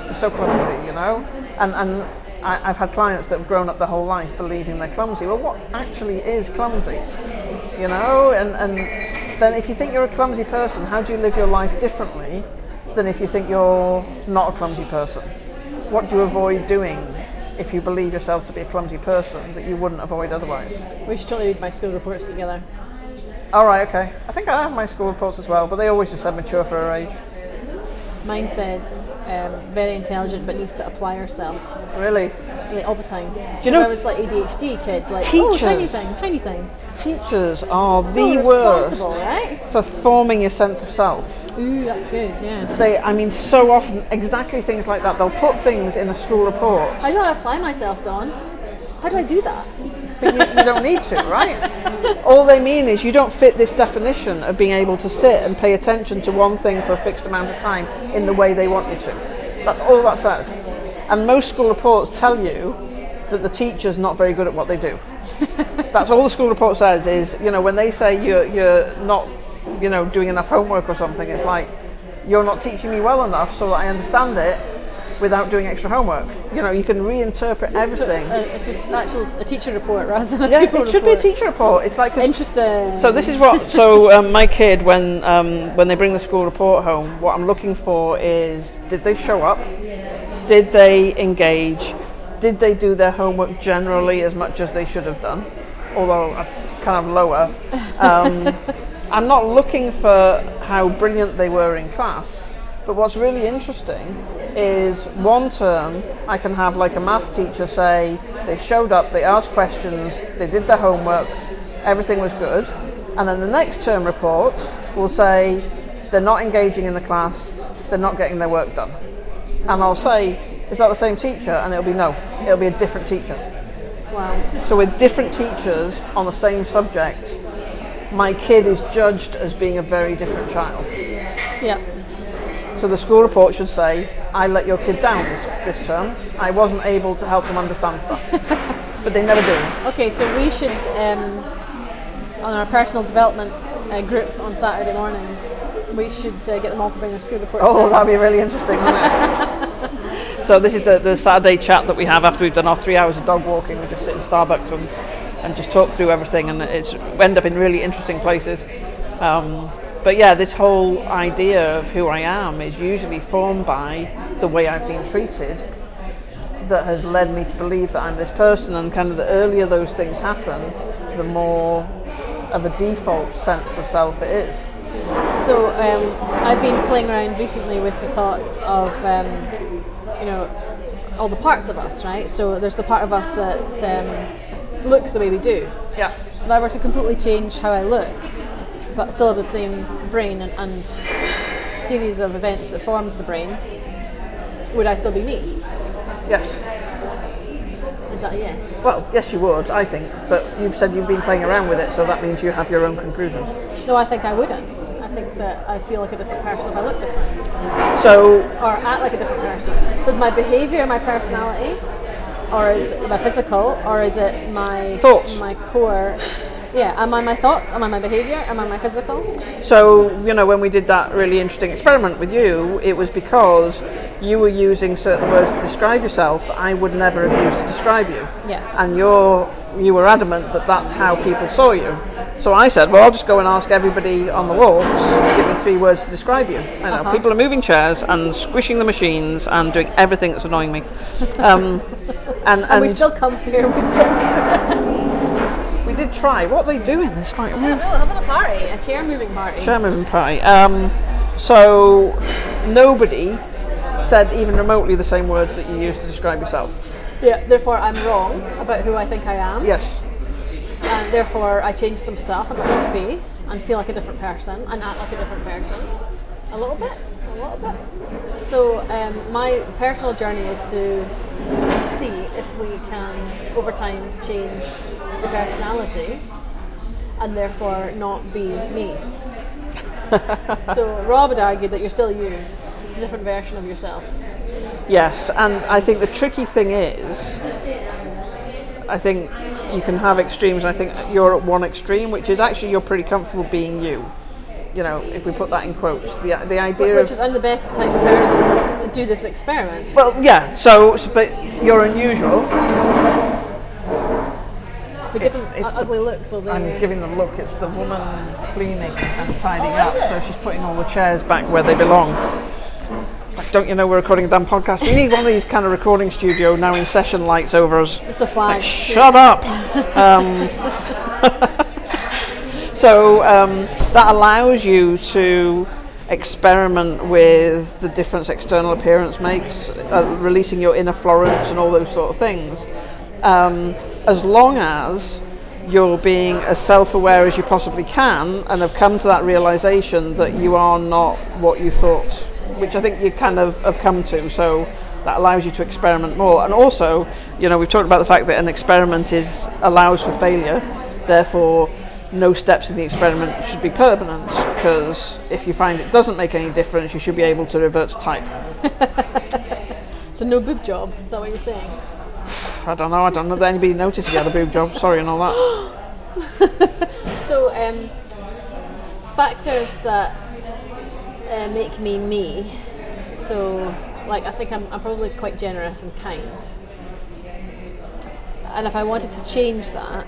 you're so clumsy," you know, and and I, have had clients that have grown up their whole life believing they're clumsy. Well, what actually is clumsy? You know, and and then if you think you're a clumsy person, how do you live your life differently than if you think you're not a clumsy person? What do you avoid doing if you believe yourself to be a clumsy person that you wouldn't avoid otherwise? We should totally read my school reports together. All right, okay. I think I have my school reports as well, but they always just said mature for her age. Mine said um, very intelligent but needs to apply herself. Really? Like, all the time. Do you know I was like ADHD kid, like teachers, oh tiny thing, tiny thing. Teachers are so the worst right? for forming your sense of self. Ooh, that's good. Yeah. They, I mean, so often exactly things like that. They'll put things in a school report. How do I apply myself, Don? How do I do that? But you, you don't need to, right? All they mean is you don't fit this definition of being able to sit and pay attention to one thing for a fixed amount of time in the way they want you to. That's all that says. And most school reports tell you that the teacher's not very good at what they do. That's all the school report says is, you know, when they say you're, you're not, you know, doing enough homework or something, it's like, you're not teaching me well enough so that I understand it without doing extra homework. You know, you can reinterpret everything. So it's, a, it's a actual a teacher report rather than a yeah, it should report. be a teacher report. It's like interesting. So this is what. So um, my kid, when um, when they bring the school report home, what I'm looking for is did they show up? Did they engage? Did they do their homework generally as much as they should have done? Although that's kind of lower. Um, I'm not looking for how brilliant they were in class. But what's really interesting is one term I can have like a math teacher say they showed up, they asked questions, they did their homework, everything was good. And then the next term report will say they're not engaging in the class, they're not getting their work done. And I'll say, is that the same teacher? And it'll be no, it'll be a different teacher. Wow. So with different teachers on the same subject, my kid is judged as being a very different child. Yeah. So the school report should say, I let your kid down this, this term. I wasn't able to help them understand stuff. but they never do. Okay, so we should, um, on our personal development uh, group on Saturday mornings, we should uh, get them all to bring their school reports Oh, down. that'd be really interesting, wouldn't it? so this is the, the Saturday chat that we have after we've done our three hours of dog walking. We just sit in Starbucks and, and just talk through everything, and it's end up in really interesting places. Um, but yeah, this whole idea of who I am is usually formed by the way I've been treated that has led me to believe that I'm this person. And kind of the earlier those things happen, the more of a default sense of self it is. So um, I've been playing around recently with the thoughts of, um, you know, all the parts of us, right? So there's the part of us that um, looks the way we do. Yeah. So if I were to completely change how I look, but still have the same brain and, and series of events that formed the brain, would I still be me? Yes. Is that a yes? Well, yes, you would, I think. But you've said you've been playing around with it, so that means you have your own conclusions. No, I think I wouldn't. I think that I feel like a different person if I look different. So, Or act like a different person. So is my behaviour my personality? Or is it my physical? Or is it my Thoughts. my core? Yeah, am I my thoughts? Am I my behaviour? Am I my physical? so you know, when we did that really interesting experiment with you, it was because you were using certain words to describe yourself that I would never have used to describe you. Yeah. And you're you were adamant that that's how people saw you. So I said, well, I'll just go and ask everybody on the walks to give me three words to describe you. I know Uh-huh. people are moving chairs and squishing the machines and doing everything that's annoying me. Um, and, And, we still come here we still we did try. What are they doing? It's like I don't know, having a party, a chair moving party. chair moving party. Um, so nobody said even remotely the same words that you used to describe yourself. Yeah, therefore I'm wrong about who I think I am. Yes. And therefore I change some stuff and put my face and feel like a different person and act like a different person. A little bit. A little bit. So um, my personal journey is to see if we can over time change the personality and therefore not be me. so Rob would argue that you're still you. A different version of yourself. Yes, and I think the tricky thing is, I think you can have extremes. And I think you're at one extreme, which is actually you're pretty comfortable being you. You know, if we put that in quotes, the the idea Which is I'm the best type of person to, to do this experiment. well, yeah. So, but you're unusual. If we give It's- it's u- the- ugly looks, they? I'm giving the look. It's the woman cleaning and tidying up, so she's putting all the chairs back where they belong. Like, don't you know we're recording a damn podcast? We need one of these kind of recording studio now in session lights over us. It's a flag. Like, shut up. um, so um, that allows you to experiment with the difference external appearance makes, uh, releasing your inner Florence and all those sort of things. Um, as long as you're being as self-aware as you possibly can and have come to that realization that you are not what you thought, which I think you kind of have come to. So that allows you to experiment more. And also, you know, we've talked about the fact that an experiment is allows for failure. Therefore, no steps in the experiment should be permanent because if you find it doesn't make any difference, you should be able to revert to type. It's so no boob job. Is that what you're saying? I don't know. I don't know that anybody noticed he had a boob job. Sorry and all that. so um, factors that uh, make me me. So like I think I'm, I'm probably quite generous and kind. And if I wanted to change that,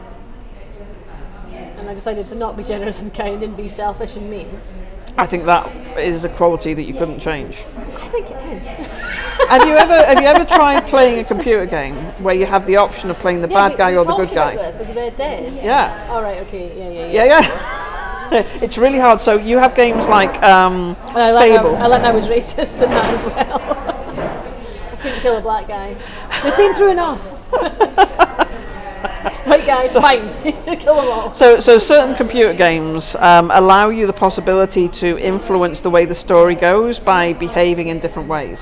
and I decided to not be generous and kind and be selfish and mean, I think that is a quality that you couldn't change. I think it is. have you ever have you ever tried playing a computer game where you have the option of playing the yeah, bad we, guy we or the good guy? This with Red Dead. Yeah. All right. Okay. Yeah. Yeah. Yeah. Yeah, yeah. it's really hard. So you have games like um, I learned, Fable. I, I learned I was racist in that as well. I couldn't kill a black guy. We've been through enough. White guys, So- fine. kill them all. So, so certain computer games um, allow you the possibility to influence the way the story goes by behaving in different ways.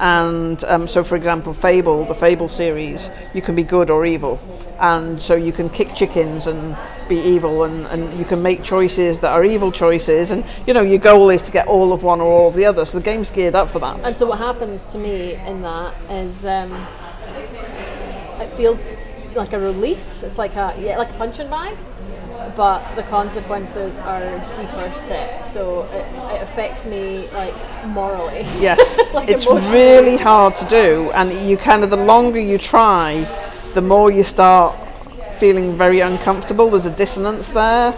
And um, so, for example, Fable, the Fable series, you can be good or evil. And so you can kick chickens and be evil, and, and you can make choices that are evil choices. And you know, your goal is to get all of one or all of the other. So the game's geared up for that. And so what happens to me in that is um, it feels like a release. It's like a yeah, like a punching bag, but the consequences are deeper set. So it, it affects me like morally. Yes, Like it's emotionally. really hard to do, and you kind of the longer you try, the more you start feeling very uncomfortable. There's a dissonance there.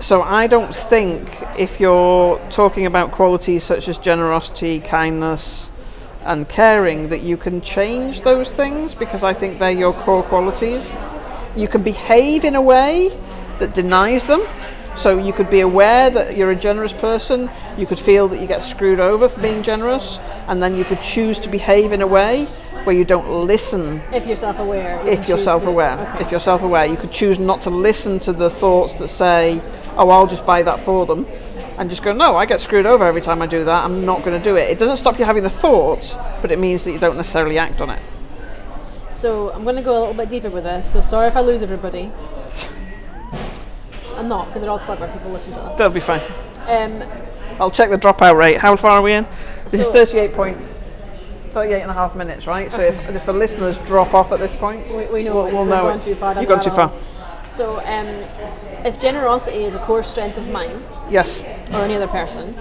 So I don't think if you're talking about qualities such as generosity, kindness, and caring that you can change those things because I think they're your core qualities. You can behave in a way that denies them. So you could be aware that you're a generous person, you could feel that you get screwed over for being generous, and then you could choose to behave in a way where you don't listen If you're self-aware. you if you're self-aware. okay. If you're self-aware, you could choose not to listen to the thoughts that say, "Oh, I'll just buy that for them," and just go, "No, I get screwed over every time I do that. I'm not going to do it." It doesn't stop you having the thoughts, but it means that you don't necessarily act on it. So I'm going to go a little bit deeper with this. So sorry if I lose everybody. I'm not because they're all clever people listen to us. That'll be fine. Um, I'll check the dropout rate. How far are we in? This is So- 38 point. 38 and a half minutes, right? So if, if the listeners drop off at this point, we, we know we'll, it's, we'll we're know going it. too far. You've gone too far. So um, if generosity is a core strength of mine Yes. or any other person,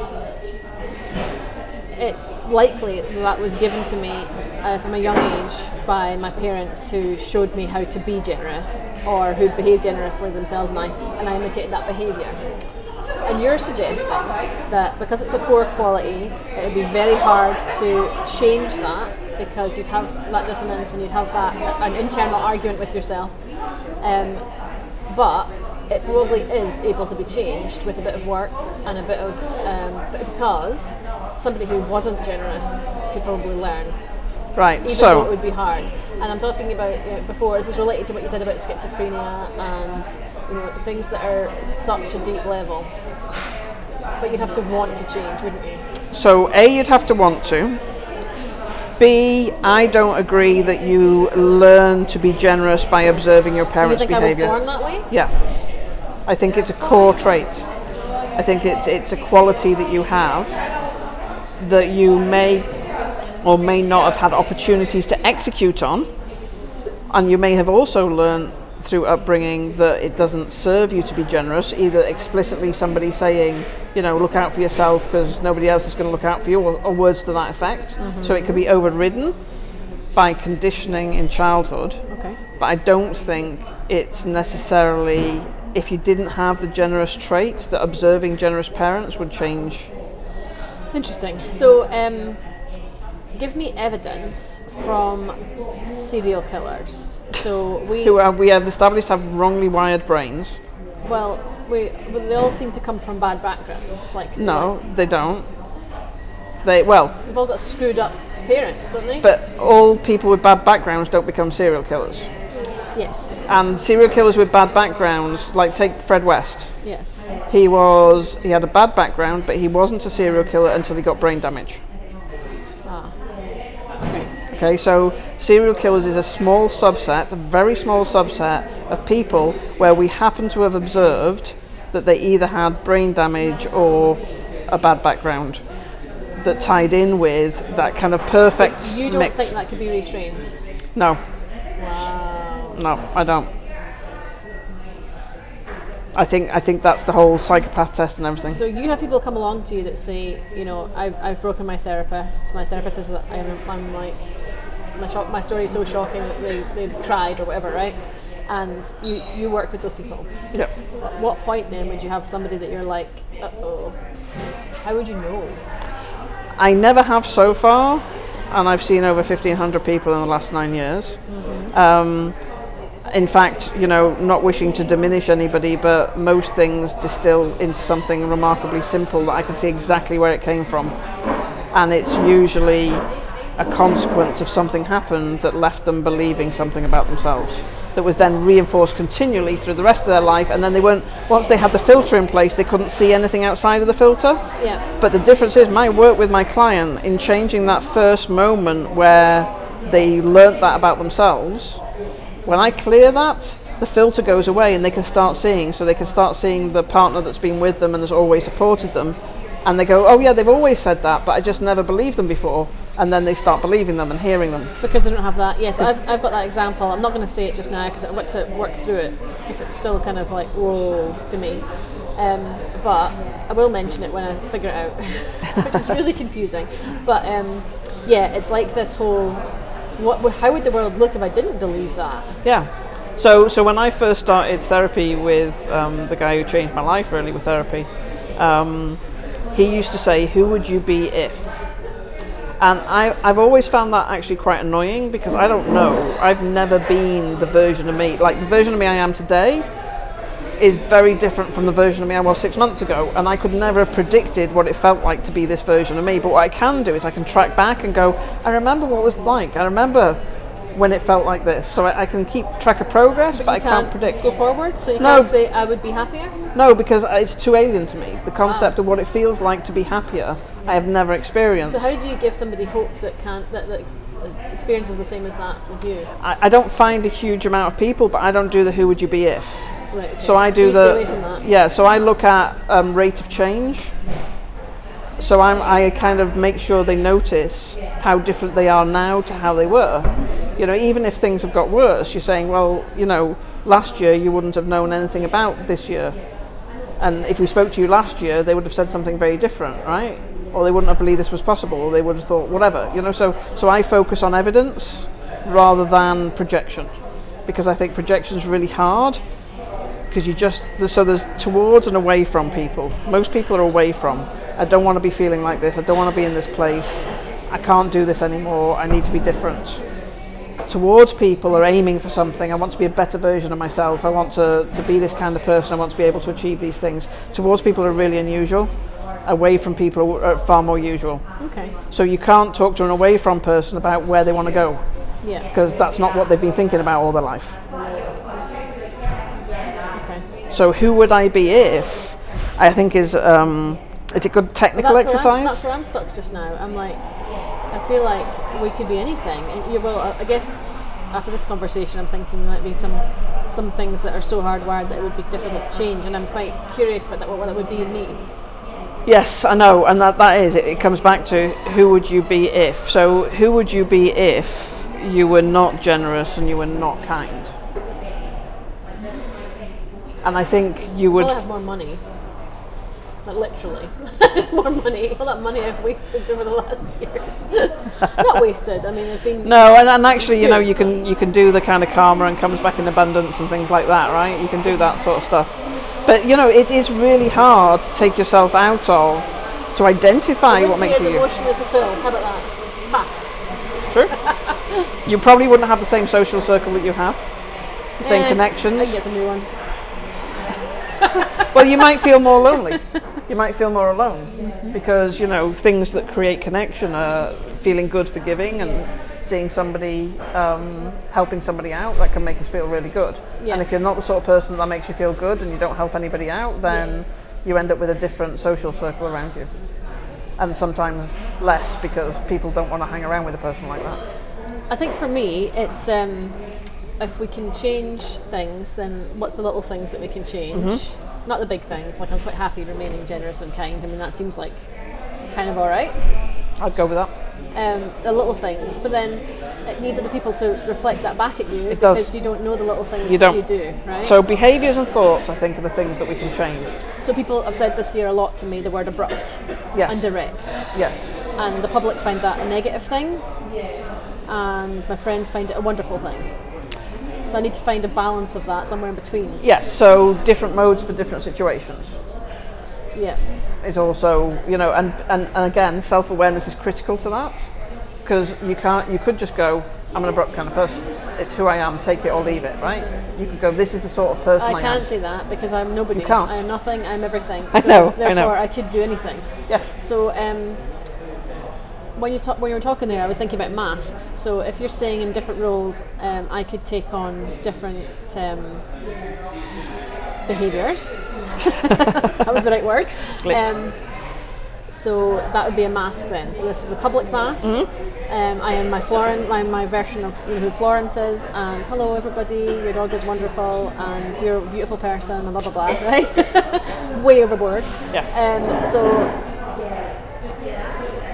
it's likely that, that was given to me uh, from a young age by my parents who showed me how to be generous or who behaved generously themselves and I, and I imitated that behaviour. And you're suggesting that because it's a core quality, it would be very hard to change that because you'd have that dissonance and you'd have that an internal argument with yourself. Um, but it probably is able to be changed with a bit of work and a bit of um, because somebody who wasn't generous could probably learn, Right. even so though it would be hard. And I'm talking about you know, before. This is related to what you said about schizophrenia and you know things that are such a deep level. But you'd have to want to change, wouldn't you? So, A, you'd have to want to. B, I don't agree that you learn to be generous by observing your So you parents' think behavior. I was born that way? Yeah. I think it's a core trait. I think it's it's a quality that you have that you may or may not have had opportunities to execute on, and you may have also learned through upbringing that it doesn't serve you to be generous, either explicitly somebody saying, you know, look out for yourself because nobody else is going to look out for you, or, or words to that effect. Mm-hmm. So it could be overridden by conditioning in childhood. Okay. But I don't think it's necessarily, if you didn't have the generous traits, that observing generous parents would change. Interesting. So, um, give me evidence from serial killers. So we who we have established have wrongly wired brains. Well, we but they all seem to come from bad backgrounds. Like no, like, they don't. They well. They've all got screwed up parents, don't they? But all people with bad backgrounds don't become serial killers. Yes. And serial killers with bad backgrounds, like take Fred West. Yes. He was he had a bad background, but he wasn't a serial killer until he got brain damage. Ah. Okay. Okay, so serial killers is a small subset, a very small subset of people where we happen to have observed that they either had brain damage or a bad background that tied in with that kind of perfect. So you don't mix. think that could be retrained? No. Wow. No, I don't. I think I think that's the whole psychopath test and everything. So you have people come along to you that say, you know, I've, I've broken my therapist. My therapist says that I'm, I'm like, my, shock, my story is so shocking that they, they cried or whatever, right? And you, you work with those people. Yep. At what point then would you have somebody that you're like, uh oh, how would you know? I never have so far, and I've seen over 1,500 people in the last nine years. Mm-hmm. Um, in fact, you know, not wishing to diminish anybody, but most things distill into something remarkably simple that I can see exactly where it came from. And it's usually a consequence of something happened that left them believing something about themselves that was then reinforced continually through the rest of their life and then they weren't once they had the filter in place they couldn't see anything outside of the filter yeah but the difference is my work with my client in changing that first moment where they learnt that about themselves when i clear that the filter goes away and they can start seeing so they can start seeing the partner that's been with them and has always supported them and they go oh yeah they've always said that but i just never believed them before and then they start believing them and hearing them. Because they don't have that. Yes, I've, I've got that example. I'm not going to say it just now because I want to work through it because it's still kind of like whoa to me. Um, but I will mention it when I figure it out, which is really confusing. But um, yeah, it's like this whole what, how would the world look if I didn't believe that? Yeah. So, so when I first started therapy with um, the guy who changed my life really with therapy, um, he used to say, "Who would you be if?" And I, I've always found that actually quite annoying because I don't know. I've never been the version of me. Like the version of me I am today is very different from the version of me I was six months ago. And I could never have predicted what it felt like to be this version of me. But what I can do is I can track back and go, I remember what it was like. I remember when it felt like this. So I, I can keep track of progress, but, but I can't, can't, predict. Go forward, so you no, can't say I would be happier. No, because it's too alien to me. The ah. concept wow. of what it feels like to be happier I have never experienced. So how do you give somebody hope that can that, that ex- experiences the same as that with you? I, I, don't find a huge amount of people, but I don't do the who would you be if. Right. Okay. So I do so the yeah. So I look at um, rate of change. So I'm, I kind of make sure they notice how different they are now to how they were. You know, even if things have got worse, you're saying, well, you know, last year you wouldn't have known anything about this year. And if we spoke to you last year, they would have said something very different, right? or they wouldn't have believed this was possible, or they would have thought whatever, you know. So, so I focus on evidence rather than projection, because I think projection is really hard. Because you just so there's towards and away from people. Most people are away from. I don't want to be feeling like this. I don't want to be in this place. I can't do this anymore. I need to be different. Towards people are aiming for something. I want to be a better version of myself. I want to, to be this kind of person. I want to be able to achieve these things. Towards people are really unusual away from people are far more usual. Okay. So you can't talk to an away from person about where they want to go. Yeah. Because that's not what they've been thinking about all their life. So who would I be if? I think is um, it's a good technical well, that's exercise. Where that's where I'm stuck just now. I'm like, I feel like we could be anything. And you, well, I guess after this conversation, I'm thinking there might be some some things that are so hardwired that it would be difficult to change, and I'm quite curious about that. What that would be in me. Yes, I know, and that, that is it. It comes back to who would you be if. So, who would you be if you were not generous and you were not kind? And I think you would. Well, I have more money. Like literally, more money. All that money I've wasted over the last years. Not wasted. I mean, I've been. No, and, and actually, you know, you can you can do the kind of karma and comes back in abundance and things like that, right? You can do that sort of stuff. But you know, it is really hard to take yourself out of to identify what makes you as you. emotionally fulfilled. How about that? Ha. It's true. you probably wouldn't have the same social circle that you have, the same Eh, connections. I get some new ones. well, you might feel more lonely. You might feel more alone because you know things that create connection are feeling good, forgiving, and seeing somebody um, helping somebody out. That can make us feel really good. Yeah. And if you're not the sort of person that makes you feel good and you don't help anybody out, then you end up with a different social circle around you, and sometimes less because people don't want to hang around with a person like that. I think for me, it's um, if we can change things, then what's the little things that we can change? Mm-hmm. Not the big things. Like I'm quite happy remaining generous and kind. I mean, that seems like kind of all right. I'd go with that. Um, the little things, but then it needs other people to reflect that back at you It does. because you don't know the little things You don't. you do, right? So behaviours and thoughts, I think, are the things that we can change. So people have said this year a lot to me the word abrupt Yes. and direct. Yes. and the public find that a negative thing, Yeah. and my friends find it a wonderful thing. So I need to find a balance of that somewhere in between. Yes. So different modes for different situations. Yeah. is also you know and, and, and again self-awareness is critical to that because you can't you could just go I'm an abrupt kind of person it's who I am take it or leave it right you could go this is the sort of person I, I can't am say that because I'm nobody. You can't. I am nothing. I'm everything. I so know, I Therefore, know. I could do anything. yes So um, when you when you were talking there, I was thinking about masks. So if you're saying in different roles, um, I could take on different um, behaviours. that was the right word. Um, so that would be a mask then. So this is a public mask. Mm-hmm. Um, I am my Floren, my, my version of you know, who Florence is, and hello everybody, your dog is wonderful, and you're a beautiful person, and blah blah blah, right? Way overboard. Yeah. Um, so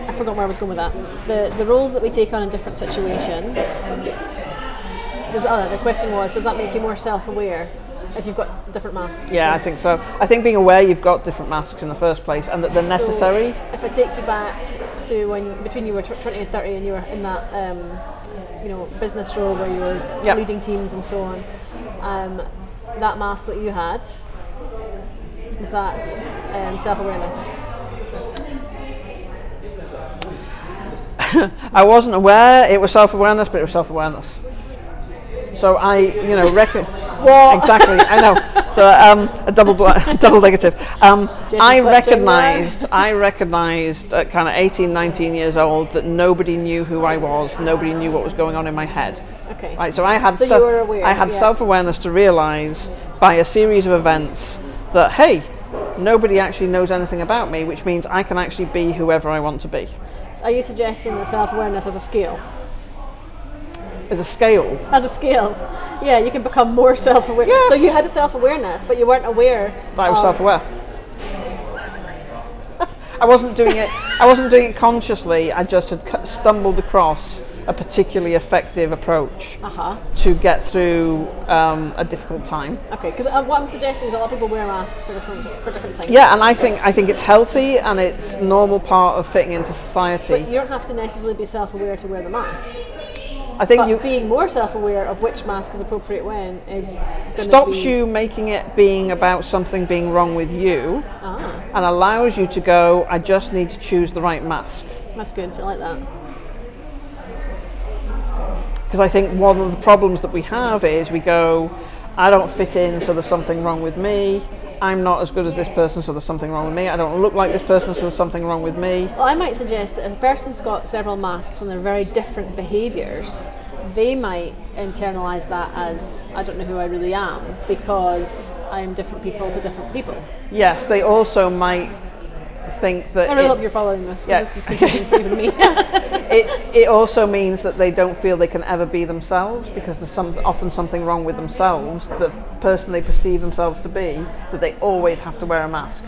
I forgot where I was going with that. The the roles that we take on in different situations. Does, oh, the question was, does that make you more self-aware if you've got different masks? yeah I think so I think being aware you've got different masks in the first place and that they're necessary if I take you back to when between you were tw 20 and 30 and you were in that um, you know business role where you were Yep. leading teams and so on, um, that mask that you had was that um, self-awareness. I wasn't aware it was self-awareness but it was self-awareness. So I you know exactly I know. So um, a double bl- double negative. Um, I recognised I recognised at kind of 18 19 years old that nobody knew who I was nobody knew what was going on in my head. Okay. right so I had So were aware, I had yeah. self-awareness to realise by a series of events that hey nobody actually knows anything about me which means I can actually be whoever I want to be Are you suggesting that self-awareness as a skill? as a scale As a skill. yeah, you can become more self-aware. Yeah. So you had a self-awareness, but you weren't aware. that I was self-aware I wasn't doing it. I wasn't doing it consciously. I just had stumbled across a particularly effective approach Uh-huh. to get through um, a difficult time. Okay, because uh, what I'm suggesting is a lot of people wear masks for different for different things. Yeah, and I think I think it's healthy and it's normal part of fitting into society. But you don't have to necessarily be self-aware to wear the mask. I think But you being more self-aware of which mask is appropriate when is stops you making it being about something being wrong with you Ah, and allows you to go. I just need to choose the right mask. that's good. I like that. Because I think one of the problems that we have is we go, I don't fit in, so there's something wrong with me. I'm not as good as this person, so there's something wrong with me. I don't look like this person, so there's something wrong with me. Well, I might suggest that if a person's got several masks and they're very different behaviours, they might internalise that as I don't know who I really am because I'm different people to different people. Yes, they also might think that I really it, hope you're following this Yeah. because this is confusing for even me. it, it also means that they don't feel they can ever be themselves because there's some, often something wrong with themselves, the person they perceive themselves to be, that they always have to wear a mask.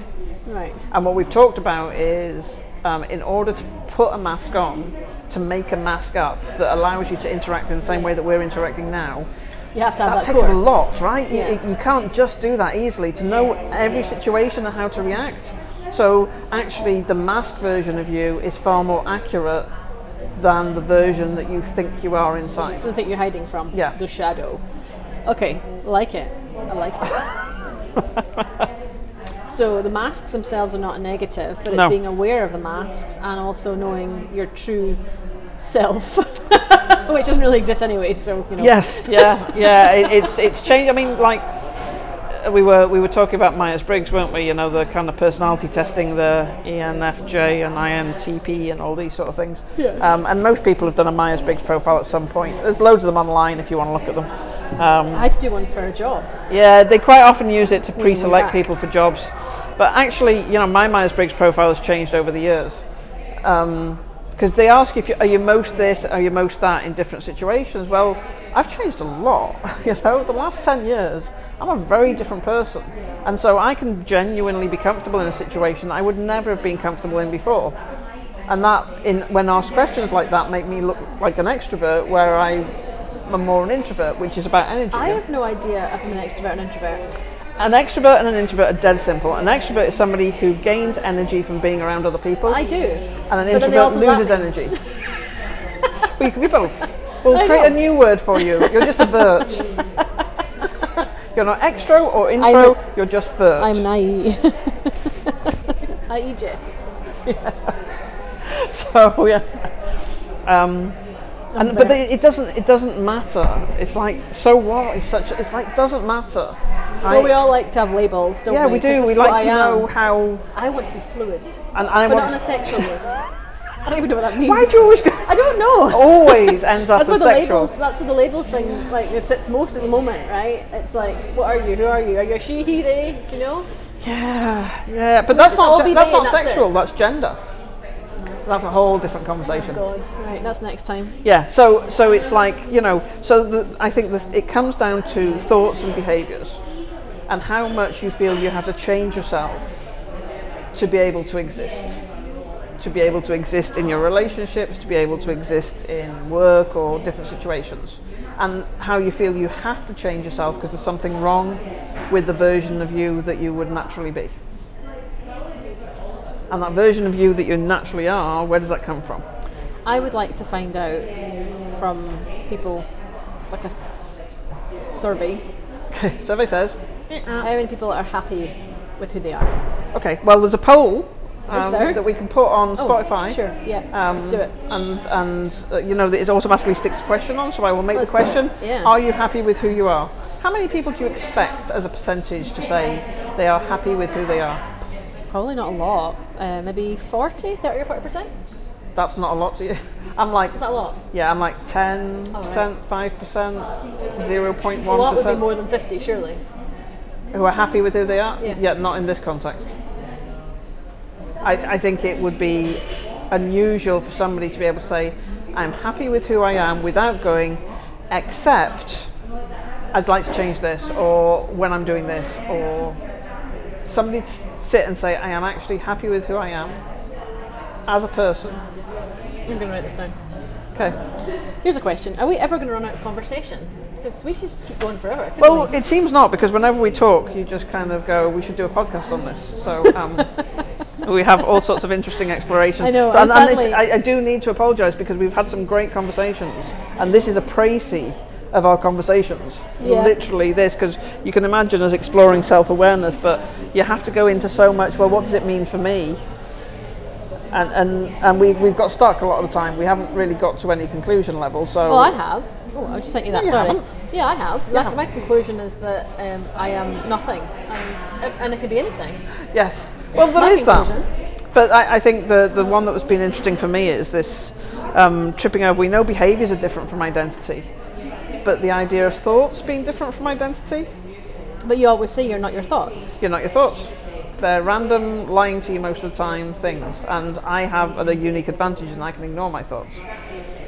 right. And what we've talked about is um, in order to put a mask on, to make a mask up that allows you to interact in the same way that we're interacting now, You have to have that that, takes core. a lot, right? You- You, can't just do that easily to know every situation and how to react. So actually, the mask version of you is far more accurate than the version that you think you are inside. The thing you're hiding from. Yeah. The shadow. Okay, like it. I like it. So the masks themselves are not a negative, but it's No. being aware of the masks and also knowing your true self, which doesn't really exist anyway. So you know. Yes, yeah, yeah. It, it's it's changed. I mean, like we were we were talking about Myers Briggs, weren't we? You know, the kind of personality testing, the ENFJ and INTP, and all these sort of things. Yes. Um, and most people have done a Myers Briggs profile at some point. There's loads of them online if you want to look at them. Um, I had to do one for a job. Yeah, they quite often use it to pre-select people for jobs. But actually, you know, my Myers-Briggs profile has changed over the years. Because they ask if you, are you most this, are you most that in different situations. Well, I've changed a lot. You know, the last 10 years, I'm a very different person. And so I can genuinely be comfortable in a situation that I would never have been comfortable in before. And that, in, when asked questions like that, make me look like an extrovert, where I am more an introvert, which is about energy. I have no idea if I'm an extrovert or an introvert. An extrovert and an introvert are dead simple. An extrovert is somebody who gains energy from being around other people, I do. and an But introvert loses energy. we can be both. We'll I create know. a new word for you. You're just a vert. You're not extro or intro. I'm- you're just first. I'm an IE. IE Jess. so yeah. Um, I'm and, but it, it doesn't. It doesn't matter. It's like so what? It's such. It's like doesn't matter. Well, we all like to have labels, don't we? yeah, we? we 'Cause do. We like to I know how. I want to be fluid, And I but want. not in a sexual way. I don't even know what that means. Why do you always go? I don't know. always ends up That's where the sexual. labels. That's where the labels thing like it sits most at the moment, right? It's like, what are you? Who are you? Are you a she, he, they? Do you know? Yeah, yeah, but that's not ge- that's not that's sexual. it. That's gender. Mm. That's a whole different oh conversation. God, right? That's next time. Yeah, so so it's like you know, so the, I think that it comes down to thoughts and behaviours, and how much you feel you have to change yourself to be able to exist, to be able to exist in your relationships, to be able to exist in work or different situations, and how you feel you have to change yourself because there's something wrong with the version of you that you would naturally be. And that version of you that you naturally are, where does that come from? I would like to find out from people, like a survey, Survey says. how many people are happy with who they are. Okay, well, there's a poll um, that we can put on Oh, Spotify. sure, yeah, Um, let's do it. And and uh, you know that it automatically sticks a question on, so I will make Let's the question: yeah. Are you happy with who you are? How many people do you expect, as a percentage, to say they are happy with who they are? Probably not a lot. Uh, maybe 40, 30 or 40 percent. That's not a lot to you. I'm like, Is that a lot? yeah, I'm like 10 Oh, percent, 5 percent, 0.1 A lot would be more than 50, surely. who are happy with who they are. Yeah. not in this context. I, I think it would be unusual for somebody to be able to say, I'm happy with who I am without going, except I'd like to change this, or when I'm doing this, or somebody to sit and say, I am actually happy with who I am as a person. I'm going to write this down. Okay. Here's a question: Are we ever going to run out of conversation? Because we could just keep going forever. Well, we? it seems not because whenever we talk, you just kind of go, "We should do a podcast on this." So um, we have all sorts of interesting explorations. I know, So- and, and sadly- I, I do need to apologise because we've had some great conversations, and this is a précis of our conversations. Yeah. Literally, this because you can imagine us exploring self-awareness, but you have to go into so much. Well, what does it mean for me? And and and we've we've got stuck a lot of the time. We haven't really got to any conclusion level. So Well, I have. Oh, I just sent you that. You sorry. haven't. Yeah, I have. You My, my conclusion is that um, I am nothing, and and it could be anything. Yes. Well, there My is that. But I, I think the, the one that has been interesting for me is this um, tripping over. We know behaviours are different from identity, but the idea of thoughts being different from identity, But you always say you're not your thoughts. you're not your thoughts. They're random, lying to you most of the time things, and I have a unique advantage, and I can ignore my thoughts.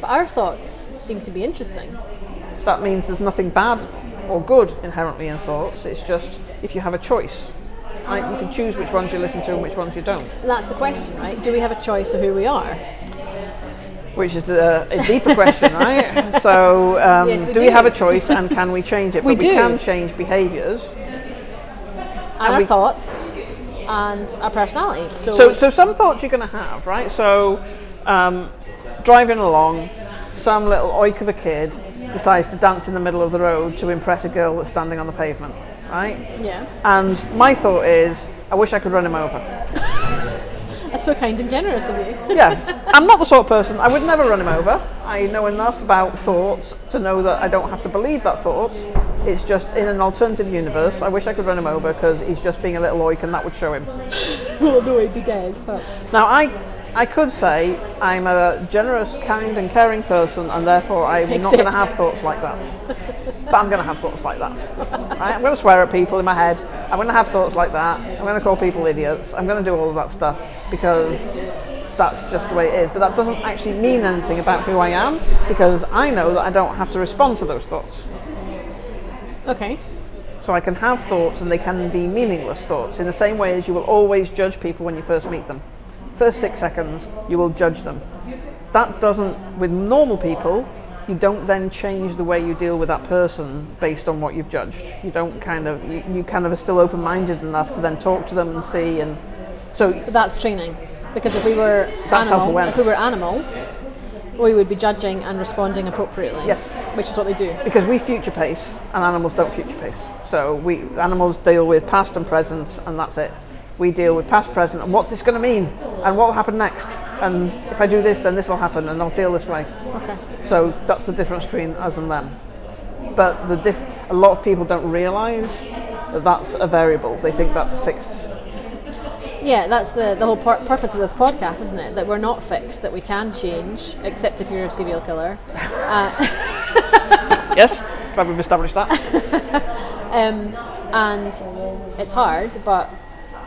But our thoughts seem to be interesting. That means there's nothing bad or good inherently in thoughts. It's just if you have a choice, right, you can choose which ones you listen to and which ones you don't. And that's the question, right? Do we have a choice of who we are? Which is a, a deeper question, right? So, um, Yes, we do, we have a choice and can we change it? We but do. we can change behaviours. And our we- thoughts and our personality. So, So, so some thoughts you're going to have, right? So, um, driving along, some little oik of a kid decides to dance in the middle of the road to impress a girl that's standing on the pavement, right? yeah. And my thought is, I wish I could run him over. That's so kind and generous of you. Yeah, I'm not the sort of person, I would never run him over. I know enough about thoughts to know that I don't have to believe that thought. It's just in an alternative universe, I wish I could run him over because he's just being a little oik and that would show him. well, no, he'd be dead. But Now, I, I could say I'm a generous, kind, and caring person, and therefore I'm not going to have thoughts like that. But I'm going to have thoughts like that. Right? I'm going to swear at people in my head. I'm going to have thoughts like that. I'm going to call people idiots. I'm going to do all of that stuff because that's just the way it is. But that doesn't actually mean anything about who I am because I know that I don't have to respond to those thoughts. okay. So I can have thoughts and they can be meaningless thoughts in the same way as you will always judge people when you first meet them. First six seconds, you will judge them. That doesn't, with normal people, you don't then change the way you deal with that person based on what you've judged. You don't kind of, you, you kind of are still open minded enough to then talk to them and see. And so But that's training. Because if we were That's animal, if we were animals, we would be judging and responding appropriately. Yes. Which is what they do. because we future pace and animals don't future pace. So we animals deal with past and present and that's it. We deal with past, present, and what's this going to mean, and what will happen next, and if I do this, then this will happen, and I'll feel this way. Okay. So that's the difference between us and them. But the diff- a lot of people don't realise that that's a variable. They think that's a fixed. Yeah, that's the, the whole pur- purpose of this podcast, isn't it? That we're not fixed, that we can change, except if you're a serial killer. Uh, Yes, glad we've established that. um, and it's hard, but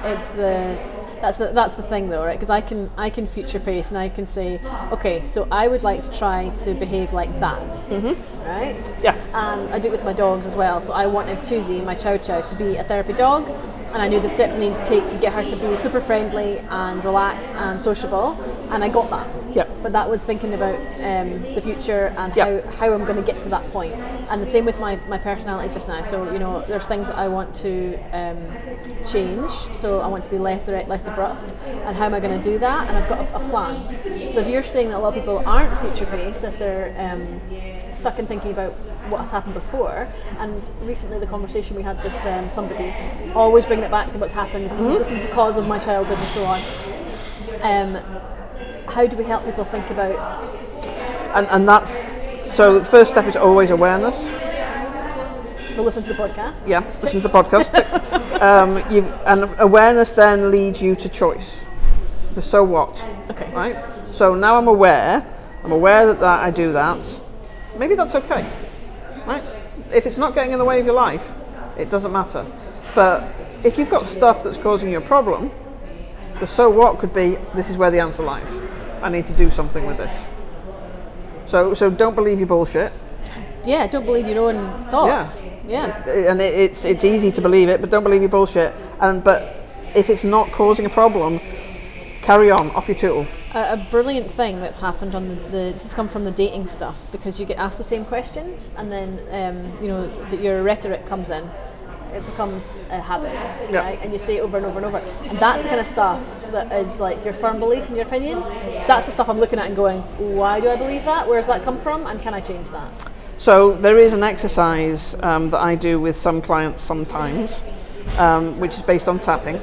it's the that's the that's the thing though, right? Because I can I can future pace and I can say, okay, so I would like to try to behave like that, mm-hmm. right? Yeah. And I do it with my dogs as well. So I wanted Tuesday, my Chow Chow, to be a therapy dog, and I knew the steps I needed to take to get her to be super friendly and relaxed and sociable, and I got that. Yeah. But that was thinking about um, the future and how, how I'm going to get to that point. And the same with my, my personality just now. So, you know, there's things that I want to um, change. So I want to be less direct, less abrupt. And how am I going to do that? And I've got a, a plan. So if you're saying that a lot of people aren't future based, if they're um, stuck in thinking about what has happened before, and recently the conversation we had with um, somebody, always bring it back to what's happened. This, is, this is because of my childhood and so on. Um, how do we help people think about And, and that's so. The first step is always awareness. So listen to the podcast Yeah, listen to the podcast. um, and awareness then leads you to choice. The so what. Okay. Right. So now I'm aware. I'm aware that, that I do that. Maybe that's okay. Right. If it's not getting in the way of your life, it doesn't matter. But if you've got stuff that's causing you a problem, the so what could be this is where the answer lies. I need to do something with this. So so don't believe your bullshit. Yeah don't believe your own thoughts. Yeah, and it, it's it's easy to believe it, but don't believe your bullshit. And but if it's not causing a problem, carry on off your tool. A, a brilliant thing that's happened on the, the this has come from the dating stuff because you get asked the same questions and then um, you know that your rhetoric comes in. It becomes a habit Yeah. right? And you say it over and over and over. And that's the kind of stuff that is like your firm beliefs and your opinions. That's the stuff I'm looking at and going why do I believe that? Where's that come from? And can I change that So there is an exercise um, that I do with some clients sometimes, um, which is based on tapping,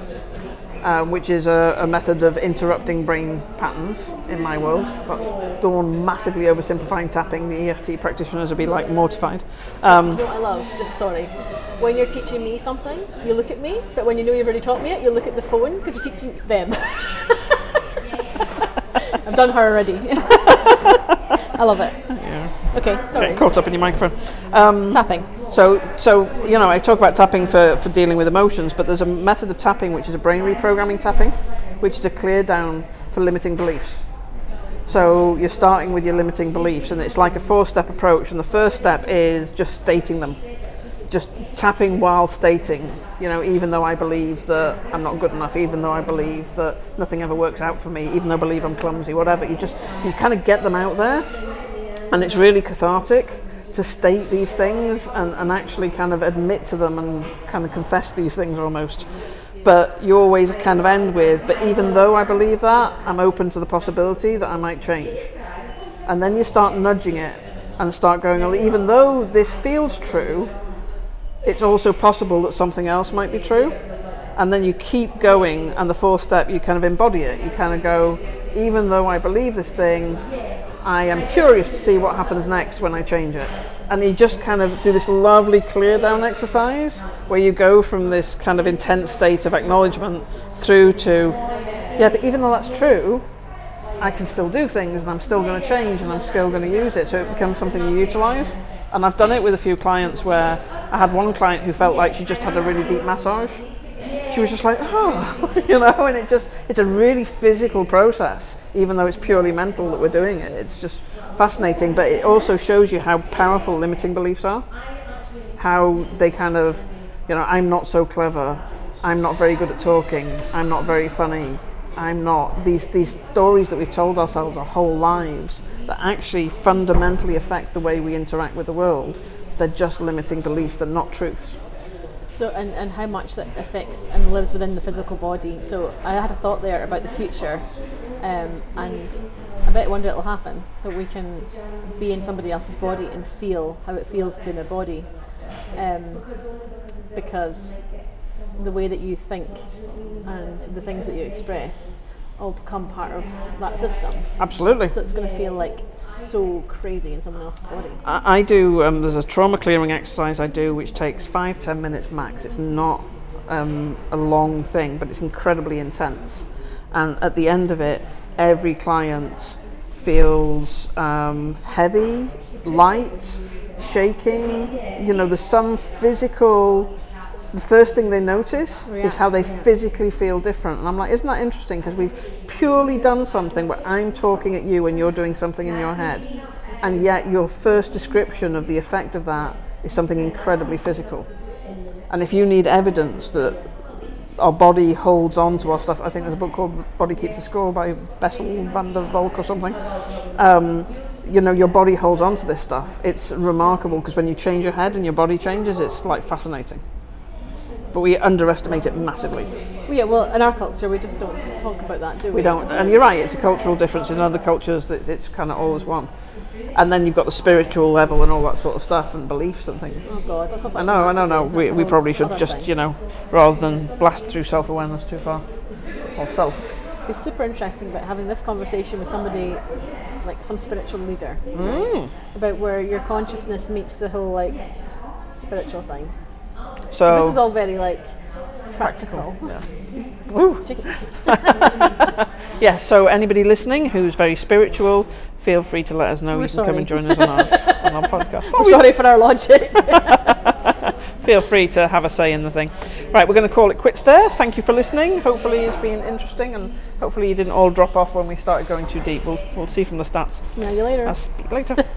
um, which is a, a method of interrupting brain patterns in my world. That's done massively oversimplifying tapping. The EFT practitioners would be like mortified. Um, you know I love just sorry when you're teaching me something you look at me but when you know you've already taught me it you look at the phone because you're teaching them I've done her already I love it yeah. okay sorry Getting caught up in your microphone. Um, tapping So, so you know, I talk about tapping for, for dealing with emotions, but there's a method of tapping which is a brain reprogramming tapping, which is a clear down for limiting beliefs. So you're starting with your limiting beliefs, and it's like a four-step approach. And the first step is just stating them, just tapping while stating. You know, even though I believe that I'm not good enough, even though I believe that nothing ever works out for me, even though I believe I'm clumsy, whatever. You just you kind of get them out there, and it's really cathartic to state these things and, and actually kind of admit to them and kind of confess these things almost. But you always kind of end with, but even though I believe that, I'm open to the possibility that I might change. And then you start nudging it and start going, even though this feels true, it's also possible that something else might be true. And then you keep going, and the fourth step, you kind of embody it. You kind of go, even though I believe this thing, I am curious to see what happens next when I change it. And you just kind of do this lovely clear down exercise where you go from this kind of intense state of acknowledgement through to, yeah, but even though that's true, I can still do things and I'm still going to change and I'm still going to use it. So it becomes something you utilize. And I've done it with a few clients where I had one client who felt like she just had a really deep massage. She was just like, oh, you know, and it just, it's a really physical process, even though it's purely mental that we're doing it. It's just fascinating, but it also shows you how powerful limiting beliefs are, how they kind of, you know, I'm not so clever, I'm not very good at talking, I'm not very funny, I'm not. These these stories that we've told ourselves our whole lives that actually fundamentally affect the way we interact with the world. They're just limiting beliefs. They're not truths. So, and, and how much that affects and lives within the physical body. So, I had a thought there about the future, um, and I bet one day it'll happen that we can be in somebody else's body and feel how it feels to be in their body, um, because the way that you think and the things that you express all become part of that system. Absolutely. So it's going to feel like so crazy in someone else's body. I, I do. Um, there's a trauma clearing exercise I do, which takes five ten minutes max. It's not um, a long thing, but it's incredibly intense. And at the end of it, every client feels um, heavy, light, shaking. You know, there's some physical the first thing they notice Reaction, is how they yeah. physically feel different. And I'm like, isn't that interesting? Because we've purely done something where I'm talking at you and you're doing something in your head. And yet your first description of the effect of that is something incredibly physical. And if you need evidence that our body holds on to our stuff, I think there's a book called Body Keeps the Score by Bessel van der Kolk or something. Um, you know, your body holds on to this stuff. It's remarkable because when you change your head and your body changes, it's like fascinating but we underestimate it massively. Well, yeah, well, in our culture, we just don't talk about that, do we? We don't, and you're right. It's a cultural difference. In other cultures, it's, it's kind of always one. And then you've got the spiritual level and all that sort of stuff and beliefs and things. Oh God, that's not I know, I know, no. We, we probably should just, thing. you know, rather than blast through self-awareness too far, or self. It's super interesting about having this conversation with somebody like some spiritual leader mm. about where your consciousness meets the whole like spiritual thing. So this is all very like practical. Yeah. yeah. So anybody listening who's very spiritual, feel free to let us know. We're you can sorry. come and join us on our, on our podcast. We're sorry for our logic. feel free to have a say in the thing. Right, we're going to call it quits there. Thank you for listening. Hopefully it's been interesting and hopefully you didn't all drop off when we started going too deep. We'll, we'll see from the stats. Smell you later. I'll speak later.